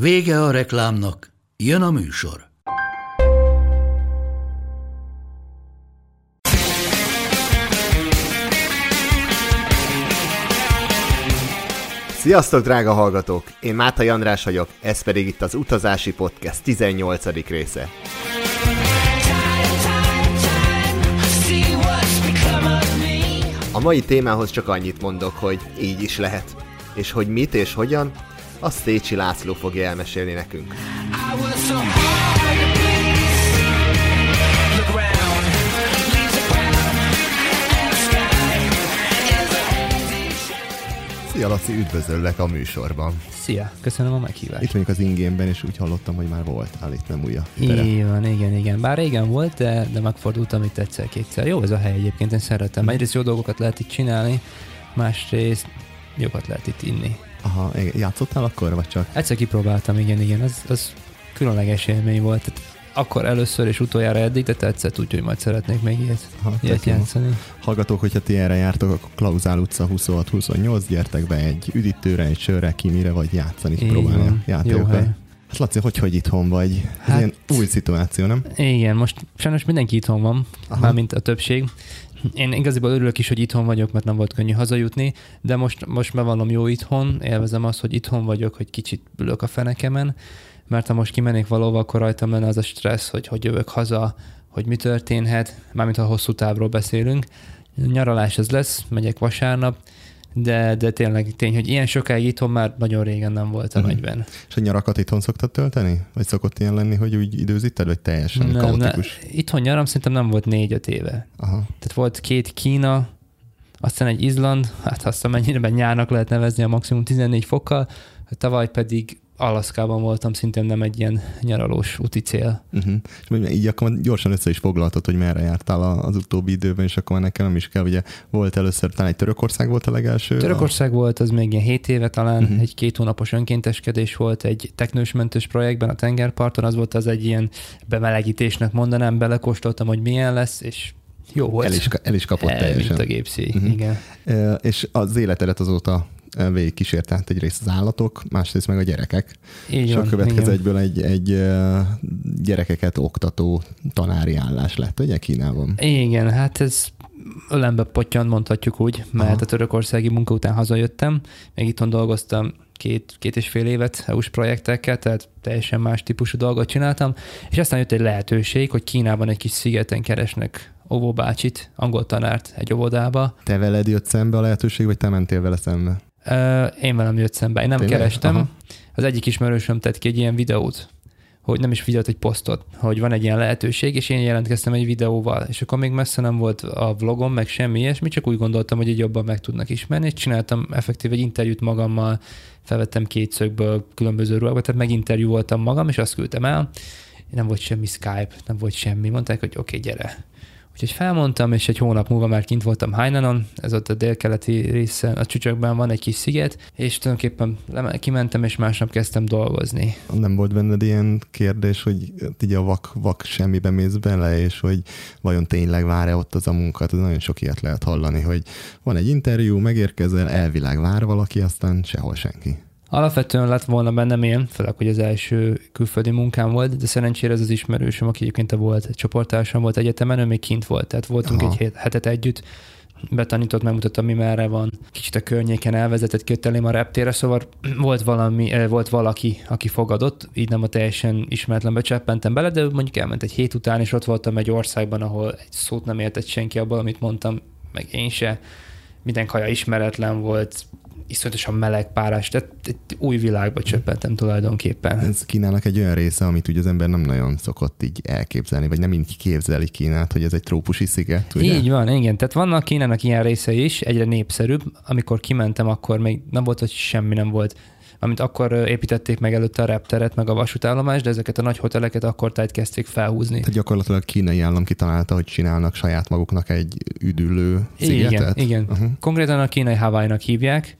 Vége a reklámnak, jön a műsor. Sziasztok, drága hallgatók! Én Máta András vagyok, ez pedig itt az Utazási Podcast 18. része. A mai témához csak annyit mondok, hogy így is lehet. És hogy mit és hogyan, azt Szécsi László fogja elmesélni nekünk. Szia Laci, üdvözöllek a műsorban. Szia, köszönöm a meghívást. Itt vagyunk az ingénben, és úgy hallottam, hogy már voltál itt, nem újja. Igen, igen, igen. Bár régen volt, de, de megfordultam itt egyszer-kétszer. Jó ez a hely egyébként, én szeretem. Egyrészt jó dolgokat lehet itt csinálni, másrészt jókat lehet itt inni. Aha, játszottál akkor, vagy csak? Egyszer kipróbáltam, igen, igen. Az, az különleges élmény volt. Tehát akkor először és utoljára eddig, de tetszett úgy, hogy majd szeretnék még ilyet, Aha, ilyet játszani. Hallgatók, hogyha ti erre jártok, akkor Klauzál utca 26-28, gyertek be egy üdítőre, egy sörre, ki mire vagy játszani, próbálni a játékokat. Hát Laci, hogy, hogy itthon vagy? Ez hát, ilyen új szituáció, nem? Igen, most sajnos mindenki itthon van, Aha. mármint a többség. Én igazából örülök is, hogy itthon vagyok, mert nem volt könnyű hazajutni, de most, most bevallom jó itthon, élvezem azt, hogy itthon vagyok, hogy kicsit ülök a fenekemen, mert ha most kimennék valóval, akkor rajtam lenne az a stressz, hogy hogy jövök haza, hogy mi történhet, mármint ha hosszú távról beszélünk. Nyaralás ez lesz, megyek vasárnap, de, de tényleg tény, hogy ilyen sokáig itthon már nagyon régen nem voltam uh-huh. egyben. És a nyarakat itthon szoktad tölteni? Vagy szokott ilyen lenni, hogy úgy időzíted, vagy teljesen nem, kaotikus? Ne, itthon nyaram szerintem nem volt négy-öt éve. Aha. Tehát volt két Kína, aztán egy Izland, hát azt mennyire nyárnak lehet nevezni a maximum 14 fokkal, tavaly pedig Alaszkában voltam, szintén nem egy ilyen nyaralós úti cél. Uh-huh. És így akkor gyorsan össze is foglaltad, hogy merre jártál az utóbbi időben, és akkor nekem nem is kell. Ugye volt először, talán egy Törökország volt a legelső? Törökország a... volt, az még ilyen 7 éve talán, uh-huh. egy két hónapos önkénteskedés volt egy teknősmentős projektben a tengerparton, az volt az egy ilyen bemelegítésnek mondanám, belekóstoltam, hogy milyen lesz, és jó volt. El is, el is kapott el, teljesen. Mint a gépszí, uh-huh. igen. E, és az életedet azóta végig kísért át egyrészt az állatok, másrészt meg a gyerekek. Így és van, a következő egyből egy, egy gyerekeket oktató tanári állás lett, ugye Kínában? Igen, hát ez ölembe potyan, mondhatjuk úgy, mert Aha. a törökországi munka után hazajöttem, még itthon dolgoztam két, két és fél évet EU-s projektekkel, tehát teljesen más típusú dolgot csináltam, és aztán jött egy lehetőség, hogy Kínában egy kis szigeten keresnek óvóbácsit, angol tanárt egy óvodába. Te veled jött szembe a lehetőség, vagy te mentél vele szembe? Én velem jött szembe. Én nem Tényleg? kerestem. Aha. Az egyik ismerősöm tett ki egy ilyen videót, hogy nem is videót, egy posztot, hogy van egy ilyen lehetőség, és én jelentkeztem egy videóval, és akkor még messze nem volt a vlogom, meg semmi ilyesmi, csak úgy gondoltam, hogy így jobban meg tudnak ismerni, és csináltam effektív egy interjút magammal, felvettem két szögből különböző ruhákba, tehát meginterjú voltam magam, és azt küldtem el, nem volt semmi Skype, nem volt semmi, mondták, hogy oké, okay, gyere. Úgyhogy felmondtam, és egy hónap múlva már kint voltam Hainanon, ez ott a délkeleti része, a csücsökben van egy kis sziget, és tulajdonképpen kimentem, és másnap kezdtem dolgozni. Nem volt benned ilyen kérdés, hogy így a vak, vak semmibe mész bele, és hogy vajon tényleg vár-e ott az a munka? Ez nagyon sok ilyet lehet hallani, hogy van egy interjú, megérkezel, elvileg vár valaki, aztán sehol senki. Alapvetően lett volna bennem én, főleg, hogy az első külföldi munkám volt, de szerencsére ez az ismerősöm, aki egyébként volt, egy csoportársam volt egyetemen, ő még kint volt, tehát voltunk Aha. egy hetet együtt, betanított, megmutatta, mi merre van. Kicsit a környéken elvezetett ki elém a reptére, szóval volt, valami, eh, volt valaki, aki fogadott, így nem a teljesen ismeretlenbe cseppentem bele, de mondjuk elment egy hét után, és ott voltam egy országban, ahol egy szót nem értett senki abból, amit mondtam, meg én se. Minden kaja ismeretlen volt, iszonyatosan meleg párás, tehát egy új világba csöppentem tulajdonképpen. Ez Kínának egy olyan része, amit ugye az ember nem nagyon szokott így elképzelni, vagy nem így képzeli Kínát, hogy ez egy trópusi sziget, ugye? Így van, igen. Tehát vannak Kínának ilyen részei is, egyre népszerűbb. Amikor kimentem, akkor még nem volt, hogy semmi nem volt. amit akkor építették meg előtte a repteret, meg a vasútállomást, de ezeket a nagy hoteleket akkor tájt kezdték felhúzni. Tehát gyakorlatilag a kínai állam kitalálta, hogy csinálnak saját maguknak egy üdülő szigetet? Igen, igen. Uh-huh. Konkrétan a kínai Hawaii-nak hívják,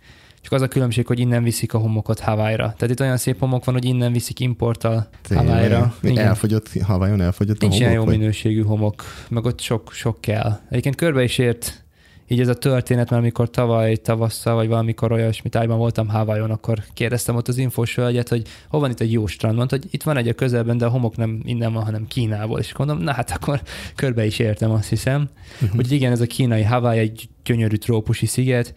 csak az a különbség, hogy innen viszik a homokot Hawaii-ra. Tehát itt olyan szép homok van, hogy innen viszik importtal Hawaii-ra. Elfogyott, Hawaii-on elfogyott Nincs a homok? Jó minőségű homok, meg ott sok, sok kell. Egyébként körbe is ért így ez a történet, mert amikor tavaly tavasszal, vagy valamikor olyasmi tájban voltam Hawaii-on, akkor kérdeztem ott az infós hölgyet, hogy hol van itt egy jó strand, mondta, hogy itt van egy a közelben, de a homok nem innen van, hanem Kínából. És mondom, na hát akkor körbe is értem, azt hiszem. Uh-huh. Úgyhogy igen, ez a kínai Hawaii egy gyönyörű trópusi sziget,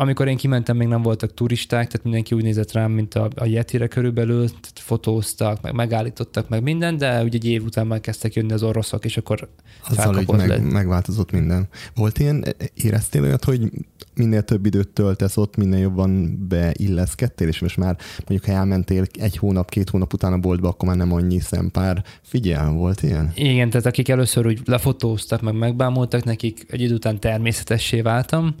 amikor én kimentem, még nem voltak turisták, tehát mindenki úgy nézett rám, mint a, a Yetire körülbelül, tehát fotóztak, meg megállítottak meg minden, de ugye egy év után már kezdtek jönni az oroszok, és akkor Azzal, hogy meg, megváltozott minden. Volt ilyen, éreztél olyat, hogy minél több időt töltesz ott, minél jobban beilleszkedtél, és most már mondjuk, ha elmentél egy hónap, két hónap után a boltba, akkor már nem annyi szempár figyel, volt ilyen? Igen, tehát akik először úgy lefotóztak, meg megbámultak, nekik egy idő után természetessé váltam,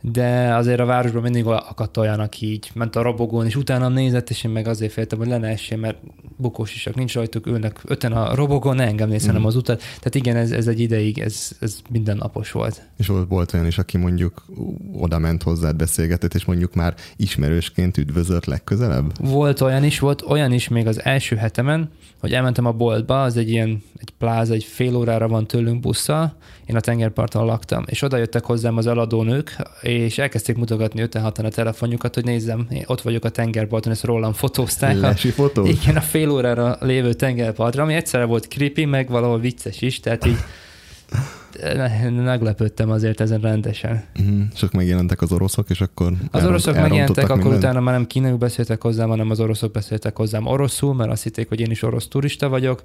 de azért a városban mindig akadt olyan, aki így ment a robogón, és utána nézett, és én meg azért féltem, hogy le ne mert bukós isak nincs rajtuk, ülnek öten a robogón, ne engem néz, mm. hanem az utat. Tehát igen, ez, ez egy ideig, ez, ez mindennapos volt. És volt, volt olyan is, aki mondjuk oda ment hozzád beszélgetett, és mondjuk már ismerősként üdvözölt legközelebb? Volt olyan is, volt olyan is még az első hetemen, hogy elmentem a boltba, az egy ilyen, egy pláza, egy fél órára van tőlünk busszal, én a tengerparton laktam, és oda jöttek hozzám az eladónők, és elkezdték mutogatni 5 6 a telefonjukat, hogy nézzem, én ott vagyok a tengerparton, ezt rólam fotózták. Lesi fotó? Igen, a fél órára lévő tengerpartra, ami egyszerre volt creepy, meg valahol vicces is, tehát így meglepődtem azért ezen rendesen. Uh-huh. Csak megjelentek az oroszok, és akkor Az oroszok megjelentek, akkor utána már nem kínaiul beszéltek hozzám, hanem az oroszok beszéltek hozzám oroszul, mert azt hitték, hogy én is orosz turista vagyok,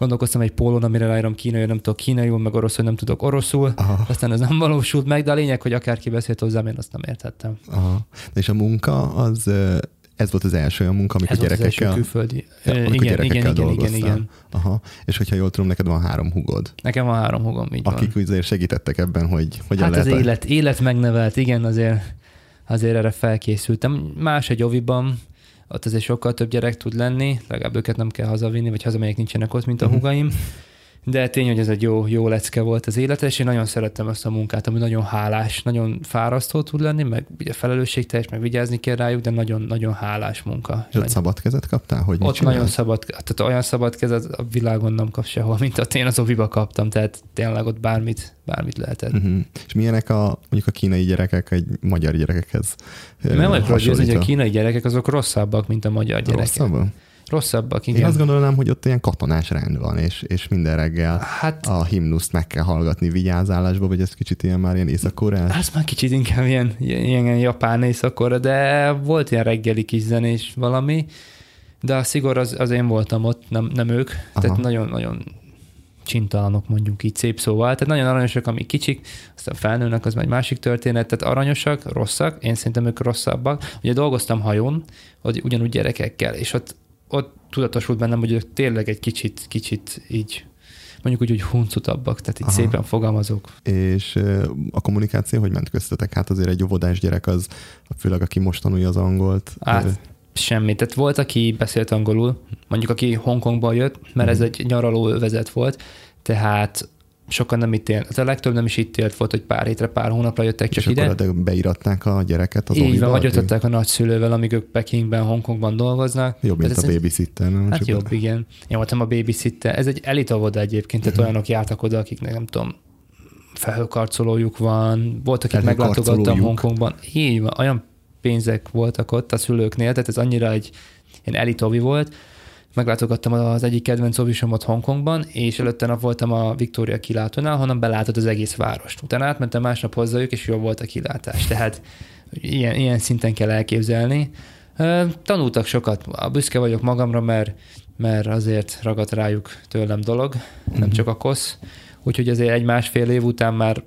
gondolkoztam egy pólón, amire ráírom kínai, nem tudok kínaiul, meg oroszul, nem tudok oroszul. Aha. Aztán ez nem valósult meg, de a lényeg, hogy akárki beszélt hozzám, én azt nem értettem. Aha. És a munka az ez volt az első olyan munka, amikor ez gyerekekkel... Ez külföldi. Ja, igen, gyerekekkel igen, igen, igen, igen, Aha. És hogyha jól tudom, neked van három hugod. Nekem van három hugom, így Akik van. azért segítettek ebben, hogy hogyan hát lehet... az élet, élet megnevelt, igen, azért, azért erre felkészültem. Más egy oviban, ott azért sokkal több gyerek tud lenni, legalább őket nem kell hazavinni, vagy hazamegyek nincsenek ott, mint a hugaim. De tény, hogy ez egy jó, jó lecke volt az élete, és én nagyon szerettem ezt a munkát, ami nagyon hálás, nagyon fárasztó tud lenni, meg ugye felelősségteljes, meg vigyázni kell rájuk, de nagyon, nagyon hálás munka. És ott szabad kezet kaptál? Hogy ott nagyon szabad, tehát olyan szabad kezet a világon nem kap sehol, mint a én az oviba kaptam, tehát tényleg ott bármit, bármit lehetett. Uh-huh. És milyenek a, mondjuk a kínai gyerekek egy magyar gyerekekhez? Nem hogy a kínai gyerekek azok rosszabbak, mint a magyar gyerekek. Rosszabbak? Rosszabbak. Igen. Én azt gondolnám, hogy ott ilyen katonás rend van, és, és minden reggel hát, a himnuszt meg kell hallgatni vigyázálásba, vagy ez kicsit ilyen már ilyen észak Ez már kicsit inkább ilyen, ilyen, ilyen japán észak de volt ilyen reggeli kis zenés valami, de a szigor az, az én voltam ott, nem, nem ők, Aha. tehát nagyon-nagyon csintalanok mondjuk így szép szóval. Tehát nagyon aranyosak, amik kicsik, aztán felnőnek, az már egy másik történet. Tehát aranyosak, rosszak, én szerintem ők rosszabbak. Ugye dolgoztam hajón, hogy ugyanúgy gyerekekkel, és ott ott tudatosult bennem, hogy ők tényleg egy kicsit, kicsit így mondjuk úgy, hogy huncutabbak, tehát így Aha. szépen fogalmazok. És a kommunikáció hogy ment köztetek? Hát azért egy óvodás gyerek az, főleg aki most tanulja az angolt. Hát semmi. Tehát volt, aki beszélt angolul, mondjuk aki Hongkongból jött, mert uh-huh. ez mhm. egy nyaraló vezet volt, tehát sokan nem itt él. A legtöbb nem is itt élt volt, hogy pár hétre, pár hónapra jöttek csak és ide. akkor beiratták a gyereket az Így van, vagy jöttek a nagyszülővel, amíg ők Pekingben, Hongkongban dolgoznak. Jobb, mint a babysitter, nem? Hát jobb, igen. Én voltam a babysitter. Ez egy elit egyébként, tehát uh-huh. olyanok jártak oda, akiknek nem tudom, felhőkarcolójuk van, volt, akik meglátogattam Hongkongban. Így van, olyan pénzek voltak ott a szülőknél, tehát ez annyira egy ilyen elitovi volt, meglátogattam az egyik kedvenc ovisomat Hongkongban, és előtte nap voltam a Victoria kilátónál, honnan belátod az egész várost. Utána átmentem másnap hozzájuk, és jó volt a kilátás. Tehát ilyen, ilyen szinten kell elképzelni. Tanultak sokat, a büszke vagyok magamra, mert, mert azért ragadt rájuk tőlem dolog, nem uh-huh. csak a kosz. Úgyhogy azért egy másfél év után már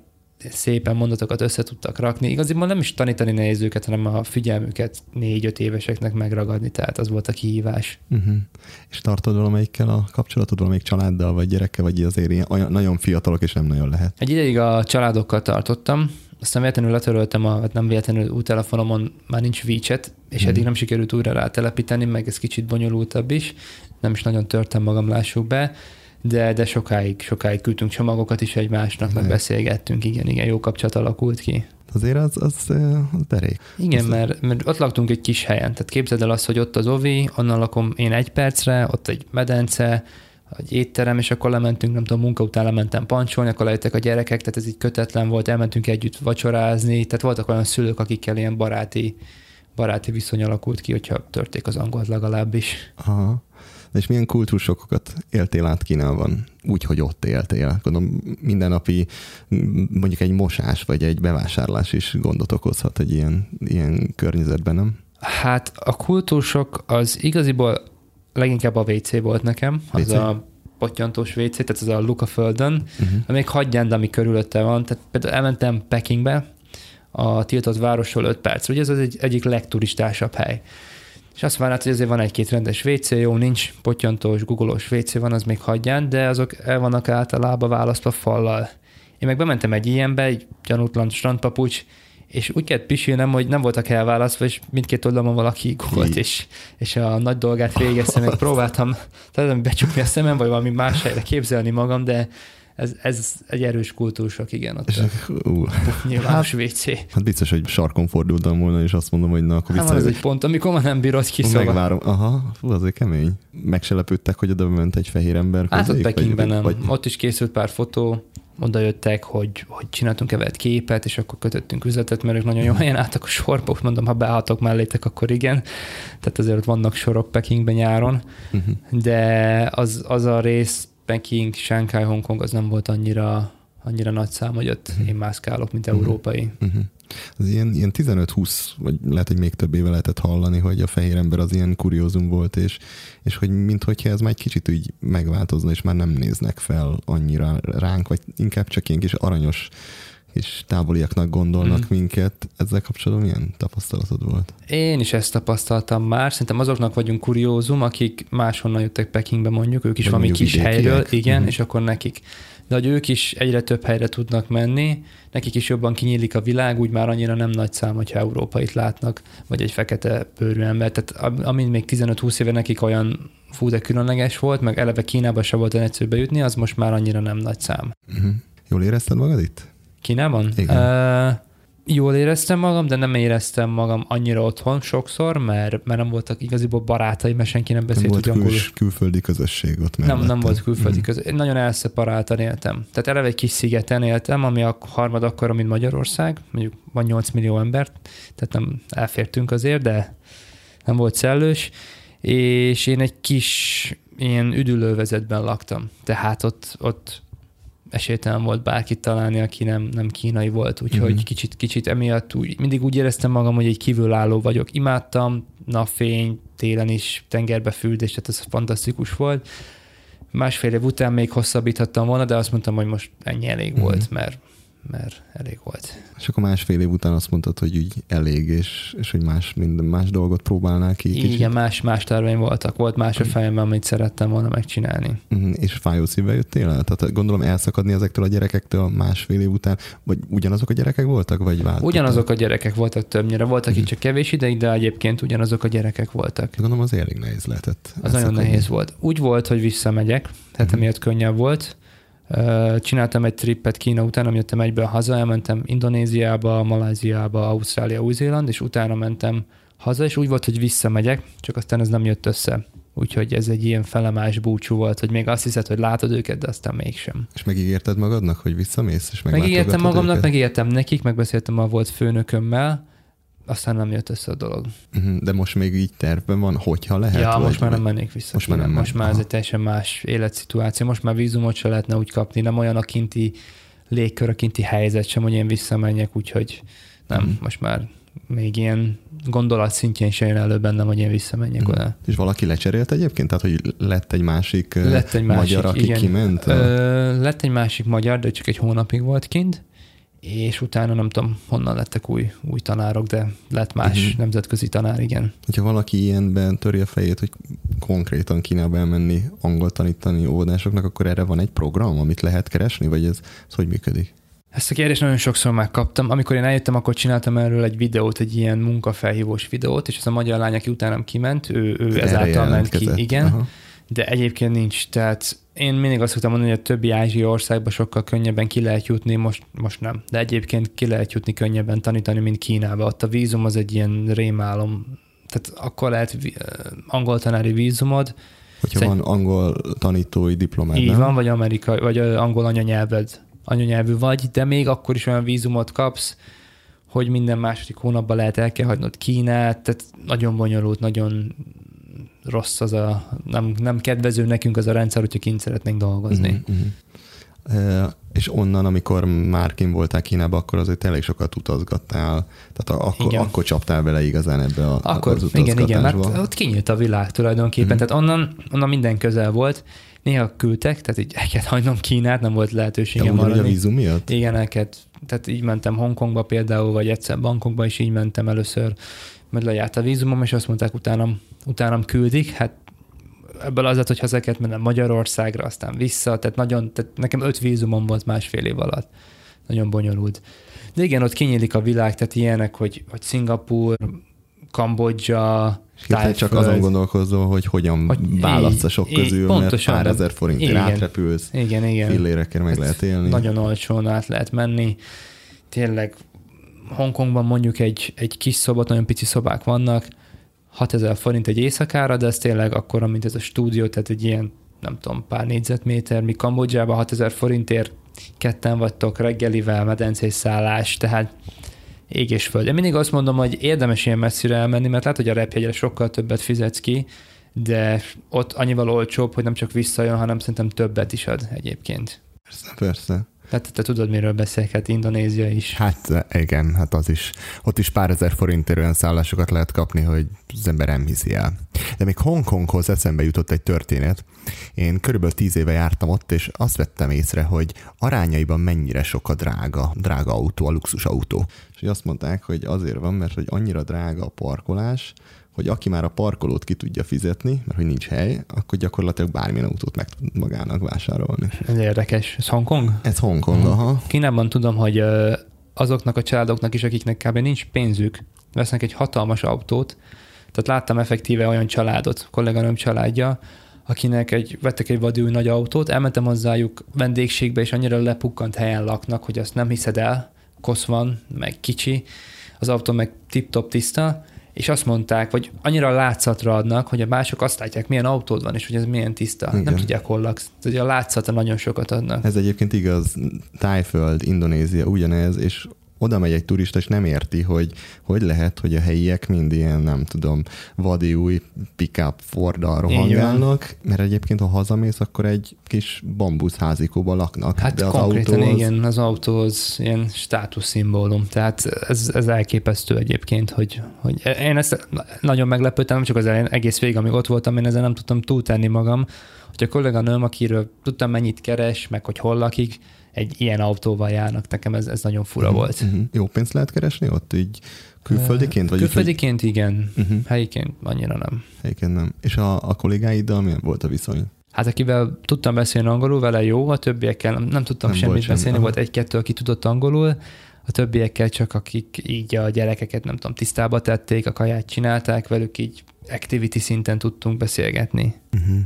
szépen mondatokat össze tudtak rakni. Igaziból nem is tanítani nehéz őket, hanem a figyelmüket négy-öt éveseknek megragadni, tehát az volt a kihívás. Uh-huh. És tartod valamelyikkel a kapcsolatod, valamelyik családdal, vagy gyerekkel, vagy azért ilyen, olyan, nagyon fiatalok, és nem nagyon lehet? Egy ideig a családokkal tartottam, aztán véletlenül letöröltem, a, hát nem véletlenül új telefonomon már nincs WeChat, és hmm. eddig nem sikerült újra rátelepíteni, meg ez kicsit bonyolultabb is, nem is nagyon törtem magam, lássuk be, de, de sokáig, sokáig küldtünk csomagokat is egymásnak, meg beszélgettünk, igen, igen, jó kapcsolat alakult ki. Azért az, az, az derék. Igen, az mert, mert ott laktunk egy kis helyen, tehát képzeld el azt, hogy ott az ovi, onnan lakom én egy percre, ott egy medence, egy étterem, és akkor lementünk, nem tudom, munka után lementem pancsolni, akkor lejöttek a gyerekek, tehát ez így kötetlen volt, elmentünk együtt vacsorázni, tehát voltak olyan szülők, akikkel ilyen baráti, baráti viszony alakult ki, hogyha törték az angolt legalábbis. Aha. És milyen kultúrsokokat éltél át Kínában, úgy, hogy ott éltél? Gondolom mindennapi, mondjuk egy mosás vagy egy bevásárlás is gondot okozhat egy ilyen, ilyen környezetben, nem? Hát a kultúrsok az igaziból leginkább a WC volt nekem, az WC? a pottyantós WC, tehát az a Luka földön, uh-huh. még hagyján, ami körülötte van. Tehát például elmentem Pekingbe, a tiltott városról 5 perc, ugye ez az egy, egyik legturistásabb hely. És azt várnád, hogy azért van egy-két rendes WC, jó, nincs pottyantós, googolós WC van, az még hagyján, de azok el vannak általában választva fallal. Én meg bementem egy ilyenbe, egy gyanútlan strandpapucs, és úgy kellett pisilnem, hogy nem voltak elválasztva, és mindkét oldalon valaki volt, és, és a nagy dolgát végeztem, még próbáltam tehát becsukni a szemem, vagy valami más helyre képzelni magam, de ez, ez egy erős kultúrsok, igen. Ott és, a, ú, nyilvános hát, WC. Hát biztos, hogy sarkon fordultam volna, és azt mondom, hogy na, akkor vissza. Hát ez egy pont, amikor már nem bírod ki, szóval. Megvárom. Aha, fú, azért kemény. Meg se lepődtek, hogy oda ment egy fehér ember. Hát ott Pekingben nem. Vagy... Ott is készült pár fotó, oda jöttek, hogy, hogy csináltunk e képet, és akkor kötöttünk üzletet, mert ők nagyon jól helyen álltak a sorba, úgy mondom, ha beálltok mellétek, akkor igen. Tehát azért ott vannak sorok Pekingben nyáron, uh-huh. de az, az a rész Peking, Shanghai, Hongkong az nem volt annyira, annyira nagy szám, hogy ott uh-huh. én mászkálok, mint uh-huh. európai. Uh-huh. Az ilyen, ilyen 15-20, vagy lehet, hogy még több éve lehetett hallani, hogy a fehér ember az ilyen kuriózum volt, és, és hogy minthogyha ez már egy kicsit úgy megváltozna, és már nem néznek fel annyira ránk, vagy inkább csak ilyen kis aranyos és távoliaknak gondolnak mm. minket. Ezzel kapcsolatban milyen tapasztalatod volt? Én is ezt tapasztaltam már. Szerintem azoknak vagyunk kuriózum, akik máshonnan jöttek Pekingbe mondjuk, ők is Vagy valami kis vidékiek. helyről, igen, mm. és akkor nekik. De hogy ők is egyre több helyre tudnak menni, nekik is jobban kinyílik a világ, úgy már annyira nem nagy szám, hogyha európait látnak, vagy egy fekete bőrű ember. Tehát amint még 15-20 éve nekik olyan fú, de különleges volt, meg eleve Kínába se volt egyszerű bejutni, az most már annyira nem nagy szám. Mm-hmm. Jól érezted magad itt? Kínában? Igen. Uh, jól éreztem magam, de nem éreztem magam annyira otthon sokszor, mert, mert nem voltak igaziból barátaim, mert senki nem beszélt nem volt kül, külföldi közösség ott mellette. Nem, nem volt külföldi mm. közösség. Nagyon elszeparáltan éltem. Tehát eleve egy kis szigeten éltem, ami a harmad akkora, mint Magyarország. Mondjuk van 8 millió embert, tehát nem elfértünk azért, de nem volt szellős. És én egy kis ilyen üdülővezetben laktam. Tehát ott, ott esélytelen volt bárkit találni, aki nem, nem kínai volt, úgyhogy uh-huh. kicsit, kicsit emiatt úgy, mindig úgy éreztem magam, hogy egy kívülálló vagyok. Imádtam, napfény, télen is, tengerbe fürdés, tehát ez fantasztikus volt. Másfél év után még hosszabbíthattam volna, de azt mondtam, hogy most ennyi elég uh-huh. volt, mert mert elég volt. És akkor másfél év után azt mondtad, hogy úgy elég, és, és hogy más, minden más dolgot próbálnál ki. Igen, kicsit. más, más terveim voltak. Volt más a fejemben, amit szerettem volna megcsinálni. Uh-huh. És fájó szívvel jöttél el? Tehát gondolom elszakadni ezektől a gyerekektől másfél év után, vagy ugyanazok a gyerekek voltak, vagy váltottak? Ugyanazok a gyerekek voltak többnyire. Voltak itt csak kevés ideig, de egyébként ugyanazok a gyerekek voltak. Gondolom az elég nehéz lehetett. Az nagyon nehéz volt. Úgy volt, hogy visszamegyek, tehát uh-huh. emiatt könnyebb volt Csináltam egy trippet Kína után, amit jöttem egyből haza, elmentem Indonéziába, Maláziába, Ausztrália, Új-Zéland, és utána mentem haza, és úgy volt, hogy visszamegyek, csak aztán ez nem jött össze. Úgyhogy ez egy ilyen felemás búcsú volt, hogy még azt hiszed, hogy látod őket, de aztán mégsem. És megígérted magadnak, hogy visszamész? És megígértem magamnak, őket? megígértem nekik, megbeszéltem a volt főnökömmel, aztán nem jött össze a dolog. Uh-huh, de most még így tervben van, hogyha lehet? Ja, most már nem mennék vissza. Most már, nem most már ez egy teljesen más életszituáció. Most már vízumot se lehetne úgy kapni, nem olyan a kinti légkör, a kinti helyzet sem, hogy én visszamenjek, úgyhogy nem, uh-huh. most már még ilyen gondolat szintjén se jön elő bennem, hogy én visszamenjek uh-huh. oda. És valaki lecserélt egyébként? Tehát, hogy lett egy másik lett egy magyar, másik, aki igen. kiment? Ö, lett egy másik magyar, de csak egy hónapig volt kint, és utána nem tudom, honnan lettek új, új tanárok, de lett más uh-huh. nemzetközi tanár, igen. Hogyha valaki ilyenben töri a fejét, hogy konkrétan Kínába elmenni angol tanítani óvodásoknak, akkor erre van egy program, amit lehet keresni, vagy ez, ez hogy működik? Ezt a kérdést nagyon sokszor megkaptam. Amikor én eljöttem, akkor csináltam erről egy videót, egy ilyen munkafelhívós videót, és ez a magyar lány, aki utánam kiment, ő, ő ezáltal ment ki. Igen. Aha. De egyébként nincs. Tehát én mindig azt szoktam mondani, hogy a többi ázsiai országban sokkal könnyebben ki lehet jutni, most, most nem. De egyébként ki lehet jutni könnyebben tanítani, mint Kínába. Ott a vízum az egy ilyen rémálom. Tehát akkor lehet angol tanári vízumod. Hogyha Szerint... van angol tanítói diplomád, Így nem? van, vagy amerikai, vagy angol anyanyelved, anyanyelvű vagy, de még akkor is olyan vízumot kapsz, hogy minden második hónapban lehet el kell hagynod Kínát, tehát nagyon bonyolult, nagyon rossz az a, nem, nem kedvező nekünk az a rendszer, hogyha kint szeretnénk dolgozni. Mm-hmm. E, és onnan, amikor már kim voltál Kínában, akkor azért elég sokat utazgattál, tehát akkor, igen. akkor csaptál bele igazán ebbe a, akkor, az Igen, igen, mert ott kinyílt a világ tulajdonképpen, mm-hmm. tehát onnan, onnan minden közel volt, néha küldtek, tehát így el kellett hagynom Kínát, nem volt lehetőségem arra. a vízum miatt? Igen, el kellett, tehát így mentem Hongkongba például, vagy egyszer Bangkokba is így mentem először, mert lejárt a vízumom, és azt mondták, utánam, utánam küldik, hát ebből az lett, hogy haza kellett mennem Magyarországra, aztán vissza, tehát nagyon, tehát nekem öt vízumom volt másfél év alatt. Nagyon bonyolult. De igen, ott kinyílik a világ, tehát ilyenek, hogy, hogy Szingapur, Kambodzsa, Tájföld. csak azon gondolkozol, hogy hogyan hogy válasz a sok közül, pontosan, mert pár ezer forintért igen, átrepülsz, igen, igen. fillérekkel meg lehet élni. Nagyon olcsón át lehet menni. Tényleg Hongkongban mondjuk egy, egy kis szobat, nagyon pici szobák vannak, 6000 forint egy éjszakára, de ez tényleg akkora, mint ez a stúdió, tehát egy ilyen, nem tudom, pár négyzetméter, mi Kambodzsában 6000 forintért ketten vagytok reggelivel, medencés szállás, tehát ég és föld. Én mindig azt mondom, hogy érdemes ilyen messzire elmenni, mert lehet, hogy a repjegyre sokkal többet fizetsz ki, de ott annyival olcsóbb, hogy nem csak visszajön, hanem szerintem többet is ad egyébként. Persze, persze. Tehát te tudod, miről beszélek, hát Indonézia is. Hát igen, hát az is. Ott is pár ezer forintért olyan szállásokat lehet kapni, hogy az ember nem hiszi el. De még Hongkonghoz eszembe jutott egy történet. Én körülbelül tíz éve jártam ott, és azt vettem észre, hogy arányaiban mennyire sok a drága, drága autó, a luxus autó. És azt mondták, hogy azért van, mert hogy annyira drága a parkolás, hogy aki már a parkolót ki tudja fizetni, mert hogy nincs hely, akkor gyakorlatilag bármilyen autót meg tud magának vásárolni. Ez érdekes. Ez Hongkong? Ez Hongkong, uh-huh. aha. Kínában tudom, hogy azoknak a családoknak is, akiknek kb. nincs pénzük, vesznek egy hatalmas autót, tehát láttam effektíve olyan családot, kolléganőm családja, akinek egy, vettek egy vadúj nagy autót, elmentem hozzájuk vendégségbe, és annyira lepukkant helyen laknak, hogy azt nem hiszed el, kosz van, meg kicsi, az autó meg tip-top tiszta, és azt mondták, hogy annyira látszatra adnak, hogy a mások azt látják, milyen autód van, és hogy ez milyen tiszta. Igen. Nem tudják, hol laksz. Tehát a látszatra nagyon sokat adnak. Ez egyébként igaz. Tájföld, Indonézia ugyanez, és oda megy egy turista, és nem érti, hogy hogy lehet, hogy a helyiek mind ilyen, nem tudom, vadi új pick-up Forddal rohangálnak, mert egyébként, ha hazamész, akkor egy kis bambuszházikóban laknak. Hát de az konkrétan autó az... igen, az autó az ilyen státuszszimbólum, tehát ez, ez elképesztő egyébként, hogy, hogy én ezt nagyon meglepődtem, nem csak az elején, egész végig, amíg ott voltam, én ezzel nem tudtam túltenni magam, hogy a kolléganőm, akiről tudtam mennyit keres, meg hogy hol lakik, egy ilyen autóval járnak, nekem ez, ez nagyon fura uh-huh, volt. Uh-huh. Jó pénzt lehet keresni ott így külföldiként? Vagy külföldiként úgy, igen, uh-huh. helyiként annyira nem. Helyiként nem. És a, a kollégáiddal milyen volt a viszony? Hát akivel tudtam beszélni angolul, vele jó, a többiekkel nem, nem tudtam nem semmit beszélni, semmi. volt egy-kettő, aki tudott angolul, a többiekkel csak akik így a gyerekeket, nem tudom, tisztába tették, a kaját csinálták, velük így activity szinten tudtunk beszélgetni. Uh-huh.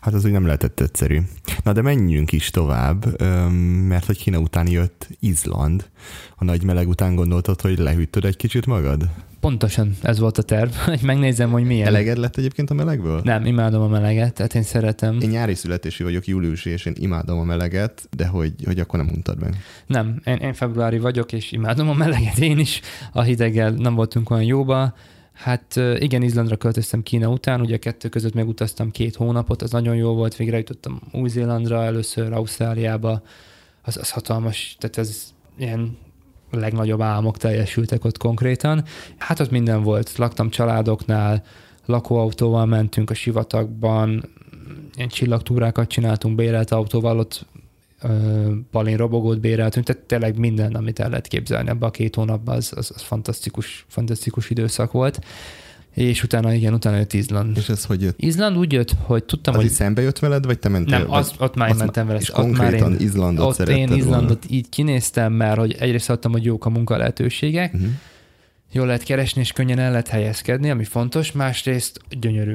Hát az úgy nem lehetett egyszerű. Na de menjünk is tovább, mert hogy Kína után jött Izland. A nagy meleg után gondoltad, hogy lehűtöd egy kicsit magad? Pontosan ez volt a terv, hogy megnézem, hogy milyen. Eleged lett egyébként a melegből? Nem, imádom a meleget, tehát én szeretem. Én nyári születésű vagyok, júliusi, és én imádom a meleget, de hogy, hogy akkor nem untad meg. Nem, én, én februári vagyok, és imádom a meleget én is. A hideggel nem voltunk olyan jóba, Hát igen, Izlandra költöztem Kína után, ugye kettő között megutaztam két hónapot, az nagyon jó volt, végre jutottam Új-Zélandra, először Ausztráliába, az, az hatalmas, tehát ez ilyen legnagyobb álmok teljesültek ott konkrétan. Hát ott minden volt, laktam családoknál, lakóautóval mentünk a sivatagban, ilyen csillagtúrákat csináltunk bérelt autóval, ott palin robogót béreltünk, tehát tényleg minden, amit el lehet képzelni ebbe a két hónapban, az, az, az fantasztikus, fantasztikus időszak volt. És utána, igen, utána jött Izland. És ez hogy jött? Izland úgy jött, hogy tudtam, az hogy... így szembe jött veled, vagy te mentél? Nem, az, ott már én mentem vele. És ott már konkrétan én, Izlandot Ott én Izlandot volna. így kinéztem, mert hogy egyrészt adtam, hogy jók a munka lehetőségek, Uh-huh. jól lehet keresni, és könnyen el lehet helyezkedni, ami fontos, másrészt gyönyörű.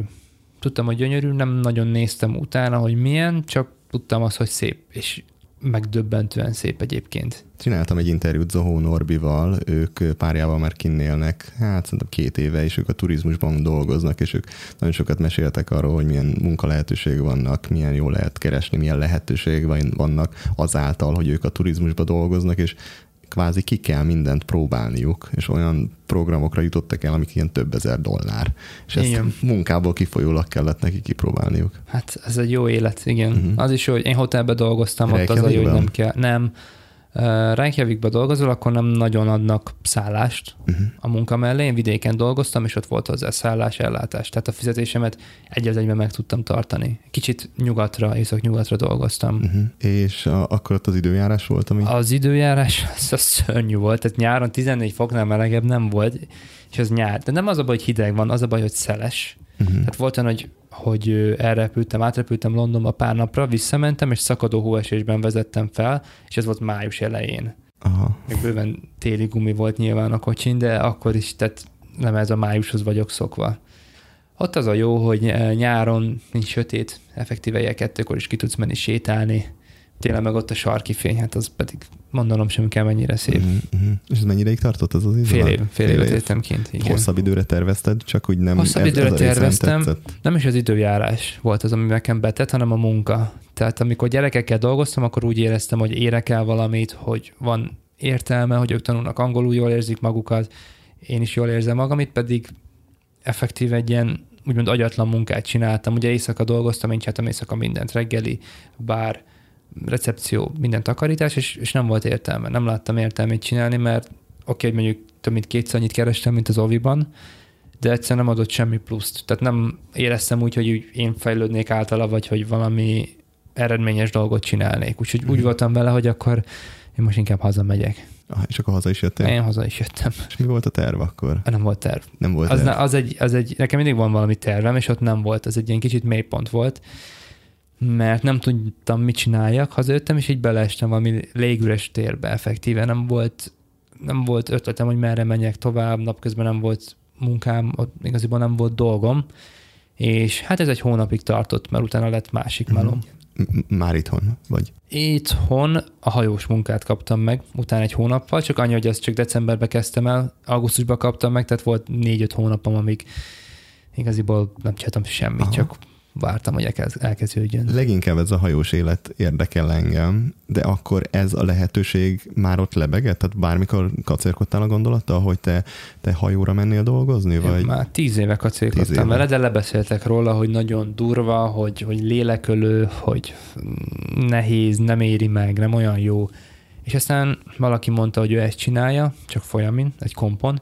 Tudtam, hogy gyönyörű, nem nagyon néztem utána, hogy milyen, csak tudtam azt, hogy szép, és megdöbbentően szép egyébként. Csináltam egy interjút Zohó Norbival, ők párjával már kinnélnek, hát szerintem két éve, és ők a turizmusban dolgoznak, és ők nagyon sokat meséltek arról, hogy milyen munkalehetőség vannak, milyen jól lehet keresni, milyen lehetőség van- vannak azáltal, hogy ők a turizmusban dolgoznak, és kvázi ki kell mindent próbálniuk, és olyan programokra jutottak el, amik ilyen több ezer dollár. És ezt Igen. munkából kifolyólag kellett neki kipróbálniuk. Hát ez egy jó élet, igen. Uh-huh. Az is jó, hogy én hotelbe dolgoztam, ott az a jó, hogy nem kell. Nem. Reykjavikba dolgozol, akkor nem nagyon adnak szállást Uh-huh. a munka mellé. Én vidéken dolgoztam, és ott volt hozzá szállás, ellátás. Tehát a fizetésemet egy az egyben meg tudtam tartani. Kicsit nyugatra, észak-nyugatra dolgoztam. Uh-huh. És a, akkor ott az időjárás volt, ami... Az időjárás az, az szörnyű volt, tehát nyáron 14 foknál melegebb nem volt, és az nyár. De nem az a baj, hogy hideg van, az a baj, hogy szeles. Uh-huh. Tehát volt olyan, hogy, hogy elrepültem, átrepültem Londonba pár napra, visszamentem, és szakadó hóesésben vezettem fel, és ez volt május elején. Aha. Még bőven téli gumi volt nyilván a kocsin, de akkor is, tehát nem ez a májushoz vagyok szokva. Ott az a jó, hogy nyáron nincs sötét, effektíve ilyen kettőkor is ki tudsz menni sétálni. Tényleg meg ott a sarki fény, hát az pedig mondanom sem kell mennyire szép. Uh-huh. Uh-huh. És ez mennyideig tartott ez az idő? Fél év, fél évet éltem kint, igen. Hosszabb időre tervezted, csak úgy nem... Hosszabb ez, időre ez terveztem. Nem is az időjárás volt az, ami nekem betett, hanem a munka. Tehát amikor gyerekekkel dolgoztam, akkor úgy éreztem, hogy érek el valamit, hogy van értelme, hogy ők tanulnak angolul, jól érzik magukat, én is jól érzem magam, itt pedig effektív egy ilyen úgymond agyatlan munkát csináltam. Ugye éjszaka dolgoztam, én csináltam éjszaka mindent, reggeli, bár, recepció, minden takarítás, és, és nem volt értelme. Nem láttam értelmét csinálni, mert oké, hogy mondjuk több mint kétszer annyit kerestem, mint az Oviban, de egyszer nem adott semmi pluszt. Tehát nem éreztem úgy, hogy úgy én fejlődnék általa, vagy hogy valami eredményes dolgot csinálnék. Úgyhogy úgy Mhm. voltam vele, hogy akkor én most inkább hazamegyek. Ah, és akkor haza is jöttél? Én haza is jöttem. És mi volt a terv akkor? Nem volt terv. Nem volt Az, terv? ne, az, egy, az egy, nekem mindig van valami tervem, és ott nem volt. Ez egy ilyen kicsit mélypont volt, mert nem tudtam, mit csináljak. Hazajöttem, és így beleestem valami légüres térbe effektíve. Nem volt, nem volt ötletem, hogy merre menjek tovább, napközben nem volt munkám, ott igaziból nem volt dolgom, és hát ez egy hónapig tartott, mert utána lett másik Mhm. melom. M- Már itthon vagy? Itthon a hajós munkát kaptam meg, utána egy hónappal, csak annyi, hogy ezt csak decemberben kezdtem el, augusztusban kaptam meg, tehát volt négy-öt hónapom, amíg igaziból nem csináltam semmit. Aha. csak vártam, hogy elkezd, elkezdődjön. Leginkább ez a hajós élet érdekel engem, de akkor ez a lehetőség már ott lebegett? Tehát bármikor kacérkodtál a gondolattal, hogy te, te hajóra mennél dolgozni? Én Vagy? Már tíz éve Tíz éve. kacérkodtam vele, de lebeszéltek róla, hogy nagyon durva, hogy, hogy lélekölő, hogy nehéz, nem éri meg, nem olyan jó. És aztán valaki mondta, hogy ő ezt csinálja, csak folyamin, egy kompon,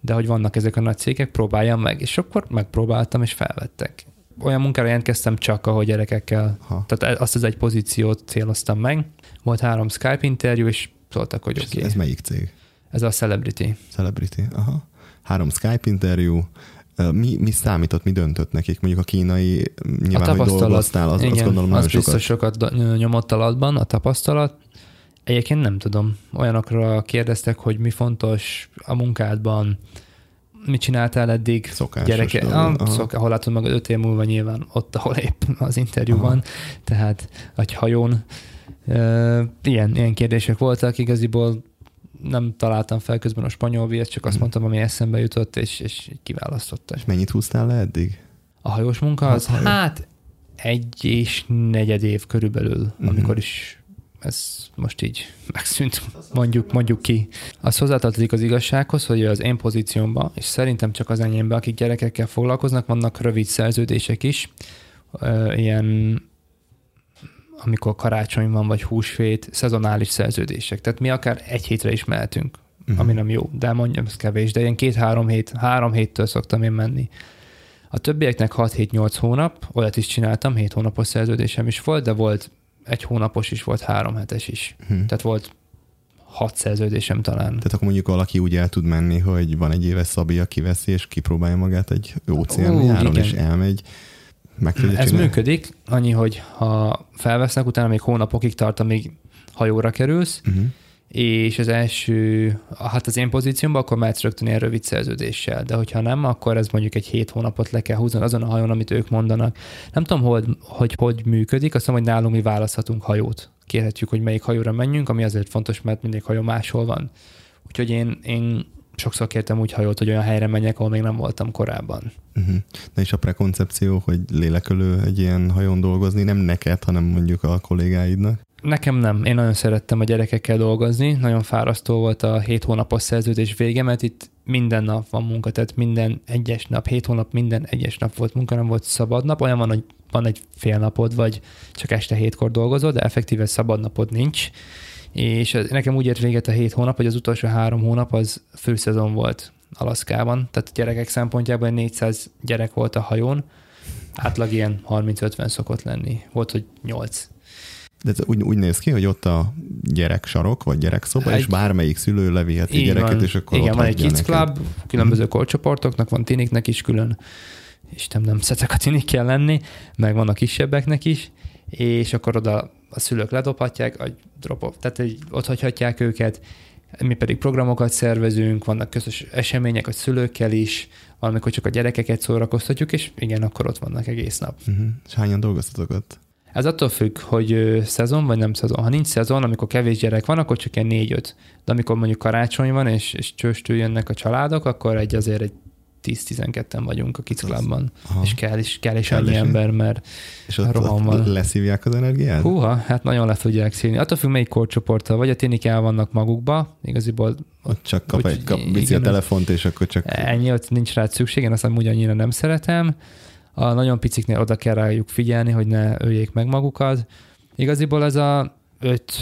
de hogy vannak ezek a nagy cégek, próbáljam meg. És akkor megpróbáltam, és felvettek. Olyan munkára jelentkeztem csak, ahogy gyerekekkel. Ha. Tehát azt az egy pozíciót céloztam meg. Volt három Skype interjú, és szóltak, hogy oké. Ez, ez melyik cég? Ez a Celebrity. Celebrity. Aha. Három Skype interjú. Mi, mi számított, mi döntött nekik? Mondjuk a kínai, nyilván, hogy dolgoztál, az, igen, azt gondolom az nagyon sokat. biztos sokat nyomott alatban, a tapasztalat. Egyébként nem tudom. Olyanokra kérdeztek, hogy mi fontos a munkádban, mit csináltál eddig, Szokásos gyereke, dolog. ah, szok, ahol látod magad öt év múlva nyilván ott, ahol épp az interjú Aha. tehát egy hajón. Uh, ilyen, ilyen kérdések voltak, igaziból nem találtam fel közben a spanyol viaszt, csak azt Mhm. mondtam, ami eszembe jutott, és, és kiválasztotta. És mennyit húztál le eddig? A hajós munka az, Az hajó. hát egy és negyed év körülbelül, Mhm. amikor is ez most így megszűnt, mondjuk, mondjuk ki. Az hozzátartozik az igazsághoz, hogy az én pozíciómban, és szerintem csak az enyémben, akik gyerekekkel foglalkoznak, vannak rövid szerződések is, ilyen amikor karácsony van, vagy húsvét, szezonális szerződések. Tehát mi akár egy hétre is mehetünk, Mhm. ami nem jó, de mondjam, ez kevés, de ilyen két-három hét, három héttől szoktam én menni. A többieknek 6-7-8 hónap, olyat is csináltam, 7 hónapos szerződésem is volt, de volt egy hónapos is, volt három hetes is. Hm. Tehát volt hat szerződésem talán. Tehát akkor mondjuk valaki úgy el tud menni, hogy van egy éves szabi, aki veszi, és kipróbálja magát egy óceáni járon, és elmegy. Meg Ez csinálni. működik, annyi, hogy ha felvesznek, utána még hónapokig tart, amíg hajóra kerülsz, uh-huh és az első, hát az én pozíciómban, akkor mehetsz rögtön ilyen rövid szerződéssel, de hogyha nem, akkor ez mondjuk egy hét hónapot le kell húzni azon a hajón, amit ők mondanak. Nem tudom, hogy hogy, hogy működik, azt mondom, hogy nálunk mi választhatunk hajót. Kérhetjük, hogy melyik hajóra menjünk, ami azért fontos, mert mindig hajó máshol van. Úgyhogy én, én sokszor kértem úgy hajót, hogy olyan helyre menjek, ahol még nem voltam korábban. Uh-huh. Na és a prekoncepció, hogy lélekölő egy ilyen hajón dolgozni, nem neked, hanem mondjuk a kollégáidnak? Nekem nem. Én nagyon szerettem a gyerekekkel dolgozni. Nagyon fárasztó volt a hét hónapos szerződés vége, mert itt minden nap van munka, tehát minden egyes nap, hét hónap, minden egyes nap volt munka, nem volt szabad nap. Olyan van, hogy van egy fél napod, vagy csak este hétkor dolgozol, de effektíve szabad napod nincs. És nekem úgy ért véget a hét hónap, hogy az utolsó három hónap az főszezon volt Alaszkában. Tehát a gyerekek szempontjából 400 gyerek volt a hajón, átlag ilyen 30-50 szokott lenni. Volt, hogy 8 de ez úgy, úgy néz ki, hogy ott a gyerek sarok, vagy gyerekszoba, egy... és bármelyik szülő leviheti gyereket, van. és akkor Igen, ott van egy kids club, különböző mm. korcsoportoknak, van tiniknek is külön, és nem, szetek a tinik kell lenni, meg van a kisebbeknek is, és akkor oda a szülők ledobhatják, a drop tehát egy, ott hagyhatják őket, mi pedig programokat szervezünk, vannak közös események a szülőkkel is, valamikor csak a gyerekeket szórakoztatjuk, és igen, akkor ott vannak egész nap. Uh-huh. És hányan dolgoztatok ott? Ez attól függ, hogy szezon vagy nem szezon. Ha nincs szezon, amikor kevés gyerek van, akkor csak ilyen négy-öt. De amikor mondjuk karácsony van, és, és csőstül jönnek a családok, akkor egy azért egy 10-12-en vagyunk a kicklabban, és kell is, kell is annyi ember, mert és ott, roham van. leszívják az energiát? Húha, hát nagyon le tudják szívni. Attól függ, melyik korcsoporttal, vagy a tinik el vannak magukba, igaziból. Ott csak kap úgy, egy, kap, viszi a telefont, és akkor csak... Ennyi, ott nincs rá szükség, én azt úgy annyira nem szeretem. A nagyon piciknél oda kell rájuk figyelni, hogy ne öljék meg magukat. Igaziból ez a 5,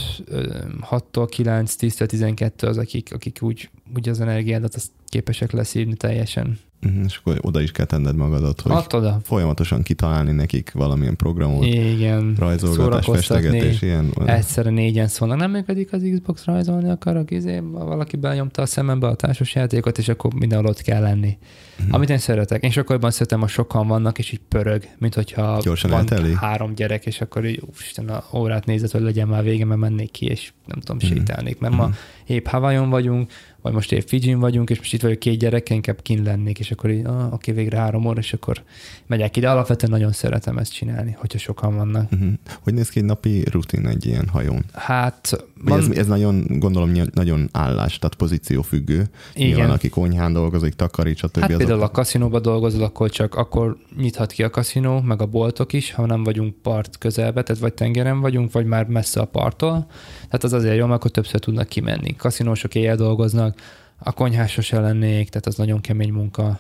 6-tól 9, 10-től 12 az, akik, akik úgy, úgy az energiádat azt képesek leszívni teljesen. Uh-huh, és akkor oda is kell tenned magadat, hogy oda. folyamatosan kitalálni nekik valamilyen programot. Igen. Rajzolgatás, festegetés, ilyen. Egyszerre négyen szólnak. Nem működik az Xbox rajzolni akarok, izé, valaki benyomta a szemembe a társasjátékot, és akkor mindenhol ott kell lenni. Uh-huh. Amit én szeretek. Én sokkal szeretem, ha sokan vannak, és így pörög, mint hogyha Gyorsan van elteli. három gyerek, és akkor így, Isten, a órát nézett, hogy legyen már vége, mert mennék ki, és nem tudom, uh-huh. sétálnék. Mert uh-huh. ma épp Hawaiion vagyunk, vagy most épp Fidzsin vagyunk, és most itt vagyok két gyerek, inkább kint lennék, és akkor így, ah, oké, végre három óra, és akkor megyek ide. Alapvetően nagyon szeretem ezt csinálni, hogyha sokan vannak. Uh-huh. Hogy néz ki egy napi rutin egy ilyen hajón? Hát... Van... Ez, ez, nagyon, gondolom, nagyon állás, tehát pozíció függő. Igen. Nyilván, aki konyhán dolgozik, takarít, stb. Hát például a kaszinóba dolgozol, akkor csak akkor nyithat ki a kaszinó, meg a boltok is, ha nem vagyunk part közelbe, tehát vagy tengeren vagyunk, vagy már messze a parttól. Tehát az azért jó, mert akkor többször tudnak kimenni. Kaszinósok éjjel dolgoznak, a konyhásos lennék, tehát az nagyon kemény munka.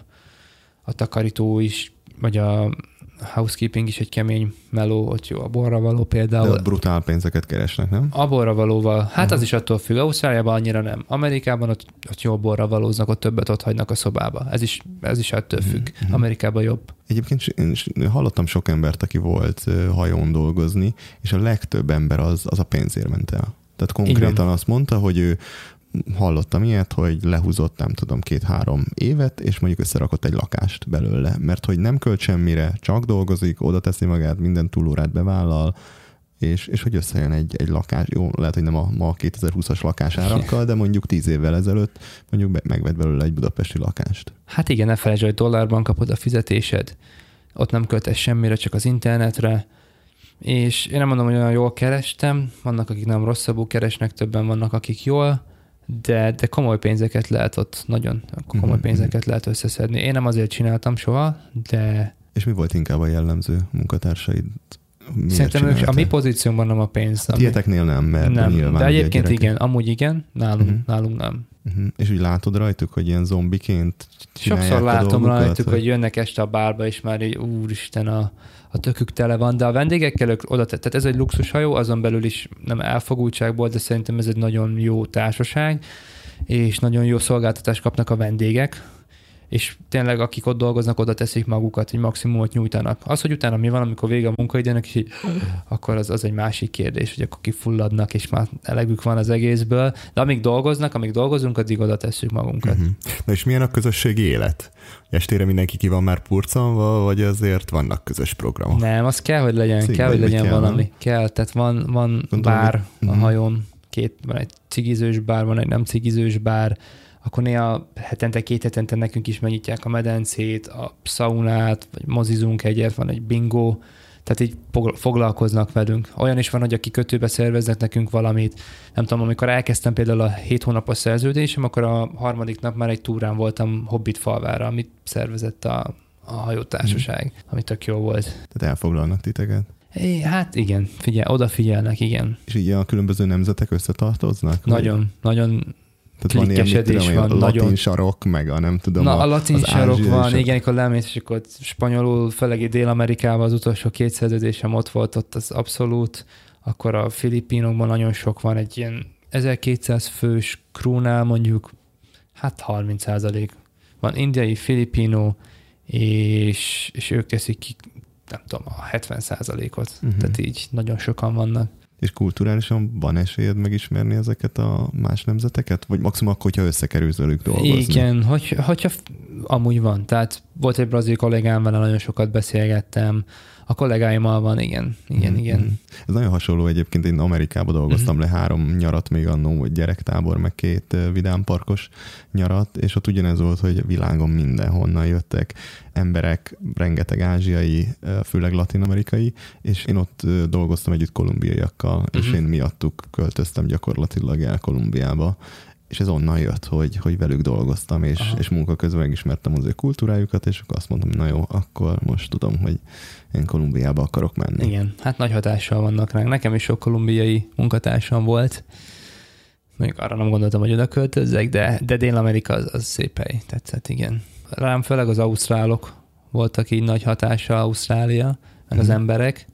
A takarító is, vagy a housekeeping is egy kemény meló, ott jó a borra való például. De brutál pénzeket keresnek, nem? A borra valóval, hát uh-huh. az is attól függ. Ausztráliában annyira nem. Amerikában ott, ott jó borra valóznak, ott többet ott hagynak a szobába. Ez is, ez is attól mhm, függ. Uh-huh. Amerikában jobb. Egyébként én hallottam sok embert, aki volt hajón dolgozni, és a legtöbb ember az, az a pénzért ment el. Tehát konkrétan azt mondta, hogy ő hallottam ilyet, hogy lehúzott, nem tudom, két-három évet, és mondjuk összerakott egy lakást belőle, mert hogy nem költ semmire, csak dolgozik, oda teszi magát, minden túlórát bevállal, és, és hogy összejön egy, egy lakás, jó, lehet, hogy nem a ma 2020-as lakásárakkal, de mondjuk tíz évvel ezelőtt mondjuk megvett belőle egy budapesti lakást. Hát igen, ne felejtsd, hogy dollárban kapod a fizetésed, ott nem költesz semmire, csak az internetre, és én nem mondom, hogy olyan jól kerestem, vannak, akik nem rosszabbul keresnek, többen vannak, akik jól, de, de komoly pénzeket lehet ott, nagyon komoly uh-huh. pénzeket lehet összeszedni. Én nem azért csináltam soha, de... És mi volt inkább a jellemző munkatársaid? Miért Szerintem ők, a mi pozícióban nem a pénz. A tieteknél nem, mert nem. nyilván... De egyébként igen, amúgy igen, nálunk, uh-huh. nálunk nem. Uh-huh. És úgy látod rajtuk, hogy ilyen zombiként Sokszor látom rajtuk, hogy jönnek este a bárba, és már így úristen, a, a tökük tele van, de a vendégekkel ők oda, tehát ez egy luxushajó, azon belül is nem elfogultságból, de szerintem ez egy nagyon jó társaság, és nagyon jó szolgáltatást kapnak a vendégek, és tényleg akik ott dolgoznak, oda teszik magukat, hogy maximumot nyújtanak. Az, hogy utána mi van, amikor vége a munkaidőnek, és így, akkor az, az egy másik kérdés, hogy akkor kifulladnak, és már elegük van az egészből, de amíg dolgoznak, amíg dolgozunk, addig oda tesszük magunkat. Uh-huh. Na és milyen a közösségi élet? Estére mindenki ki van már purcanva, vagy azért vannak közös programok? Nem, az kell, hogy legyen, Cig, kell, hogy legyen kell, valami. Nem? Kell, tehát van, van Gondolom, bár hogy... a uh-huh. hajón, két, van egy cigizős bár, van egy nem cigizős bár, akkor néha hetente, két hetente nekünk is megnyitják a medencét, a szaunát, vagy mozizunk egyet, van egy bingo, tehát így foglalkoznak velünk. Olyan is van, hogy aki kötőbe szerveznek nekünk valamit. Nem tudom, amikor elkezdtem például a hét hónapos szerződésem, akkor a harmadik nap már egy túrán voltam Hobbit falvára, amit szervezett a, a hajótársaság, mm. ami tök jó volt. Tehát elfoglalnak titeket? É, hát igen, figyel, odafigyelnek, igen. És így a különböző nemzetek összetartoznak? Nagyon, vagy? nagyon tehát van ilyen, tudom, van, a latin nagyon... sarok, meg a nem tudom. Na, a, a latin sarok van, igen, amikor lemész, és akkor spanyolul, főleg Dél-Amerikában az utolsó két szerződésem ott volt, ott az abszolút, akkor a Filipinokban nagyon sok van, egy ilyen 1200 fős krúnál mondjuk, hát 30 százalék. Van indiai, filipino, és, és ők teszik ki, nem tudom, a 70 százalékot. Uh-huh. Tehát így nagyon sokan vannak. És kulturálisan van esélyed megismerni ezeket a más nemzeteket? Vagy maximum akkor, hogyha összekerülsz velük dolgozni? Igen, hogy, hogyha amúgy van. Tehát volt egy brazil kollégám, vele nagyon sokat beszélgettem, a kollégáimmal van, igen, igen, mm-hmm. igen. Ez nagyon hasonló egyébként, én Amerikában dolgoztam mm-hmm. le három nyarat, még annó gyerektábor, meg két vidámparkos nyarat, és ott ugyanez volt, hogy világon mindenhonnan jöttek emberek, rengeteg ázsiai, főleg latin-amerikai, és én ott dolgoztam együtt kolumbiaiakkal, mm-hmm. és én miattuk költöztem gyakorlatilag el Kolumbiába, és ez onnan jött, hogy, hogy velük dolgoztam, és, és munka közben megismertem az ő kultúrájukat, és akkor azt mondtam, na jó, akkor most tudom, hogy én Kolumbiába akarok menni. Igen, hát nagy hatással vannak ránk. Nekem is sok kolumbiai munkatársam volt. Még arra nem gondoltam, hogy oda költözzek, de, de Dél-Amerika az, az szép hely. Tetszett, igen. Rám főleg az ausztrálok voltak így nagy hatása, Ausztrália, meg az mm. emberek,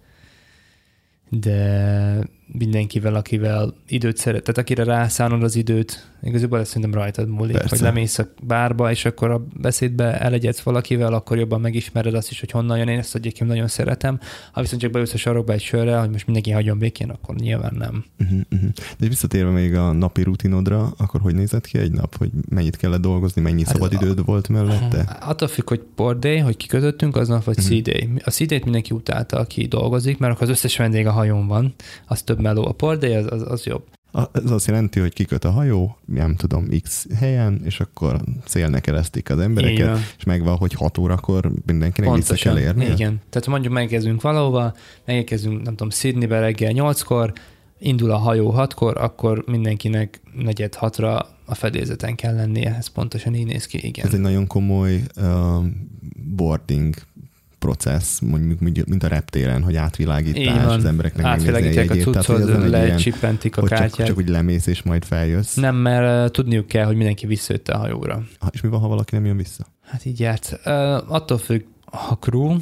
de mindenkivel, akivel időt szeret, tehát akire rászánod az időt, igazából ezt szerintem rajtad múlik, Persze. hogy lemész a bárba, és akkor a beszédbe elegyedsz valakivel, akkor jobban megismered azt is, hogy honnan jön. Én ezt egyébként nagyon szeretem. Ha viszont csak beülsz a sarokba egy sörre, hogy most mindenki hagyjon békén, akkor nyilván nem. Uh-huh, uh-huh. De visszatérve még a napi rutinodra, akkor hogy nézett ki egy nap? Hogy mennyit kellett dolgozni, mennyi hát szabadidőd a, volt mellette? Attól függ, hogy port day, hogy kikötöttünk aznap, vagy uh-huh. C-day. A C-day minmindenki utálta, aki dolgozik, mert akkor az összes vendég a hajón van, az több meló. A port day az, az, az jobb. Ez azt jelenti, hogy kiköt a hajó, nem tudom, x helyen, és akkor célnek keresztik az embereket, Igen. és megvan, hogy 6 órakor mindenkinek Pontosan. vissza kell érni. Igen. Tehát mondjuk megkezdünk valahova, megérkezünk, nem tudom, Sydneybe reggel 8-kor, indul a hajó 6-kor, akkor mindenkinek negyed hatra a fedélzeten kell lennie. Ez pontosan így néz ki, igen. Ez egy nagyon komoly uh, boarding processz, mondjuk mint a reptéren, hogy átvilágítás, az embereknek Átvilágítják a cuccot, lecsippentik a kártyát. Csak, csak úgy lemész és majd feljössz. Nem, mert tudniuk kell, hogy mindenki visszajött a hajóra. Ha, és mi van, ha valaki nem jön vissza? Hát így járt. Uh, attól függ, a crew,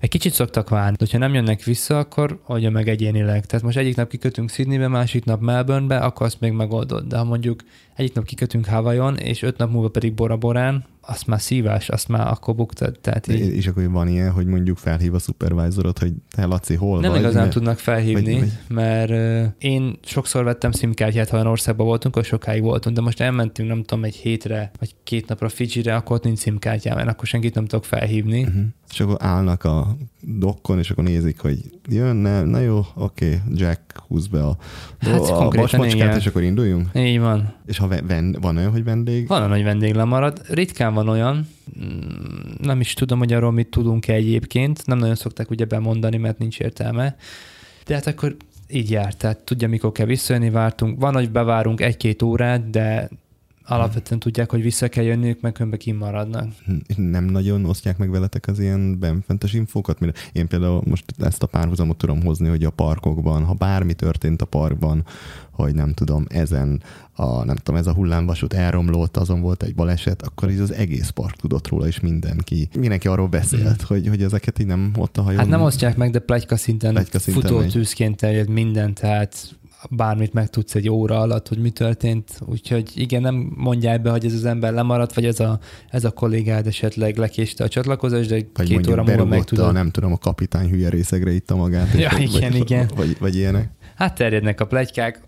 egy kicsit szoktak várni, hogyha nem jönnek vissza, akkor oldja meg egyénileg. Tehát most egyik nap kikötünk Sydneybe, másik nap Melbournebe, akkor azt még megoldod. De ha mondjuk egyik nap kikötünk Havajon, és öt nap múlva pedig Bora Borán, azt már szívás, azt már akkor buktad. Tehát így... És akkor van ilyen, hogy mondjuk felhív a supervisorot, hogy te Laci, hol Nem vagy? igazán mert... tudnak felhívni, vagy, vagy... mert uh, én sokszor vettem szimkártyát, ha olyan országban voltunk, akkor sokáig voltunk, de most elmentünk, nem tudom, egy hétre, vagy két napra Fiji-re, akkor ott nincs szimkártyám, mert akkor senkit nem tudok felhívni. Uh-huh. És akkor állnak a dokkon, és akkor nézik, hogy jönne, na jó, oké, okay, Jack húz be a, hát, a vasmacskát, és akkor induljunk? Így van. És ha ven, van olyan, hogy vendég? Van olyan, hogy vendég lemarad. Ritkán van olyan, mm, nem is tudom, hogy arról mit tudunk-e egyébként, nem nagyon szokták ugye bemondani, mert nincs értelme. De hát akkor így járt, tehát tudja, mikor kell visszajönni, vártunk. Van, hogy bevárunk egy-két órát, de alapvetően tudják, hogy vissza kell jönniük, meg különben kimaradnak. Nem nagyon osztják meg veletek az ilyen benfentes infókat? Mert én például most ezt a párhuzamot tudom hozni, hogy a parkokban, ha bármi történt a parkban, hogy nem tudom, ezen a, nem tudom, ez a hullámvasút elromlott, azon volt egy baleset, akkor így az egész park tudott róla, és mindenki, mindenki arról beszélt, mm. hogy, hogy ezeket így nem ott a hajón. Hát nem osztják meg, de plegyka szinten, plegyka szinten futó tűzként terjed minden, tehát bármit megtudsz egy óra alatt, hogy mi történt, úgyhogy igen, nem mondják be, hogy ez az ember lemaradt, vagy ez a, ez a kollégád esetleg lekéste a csatlakozást, de vagy két óra múlva megtudod. A, nem tudom, a kapitány hülye részegre itta magát. Ja, vagy, igen, vagy, igen. Vagy, vagy ilyenek. Hát terjednek a plegykák,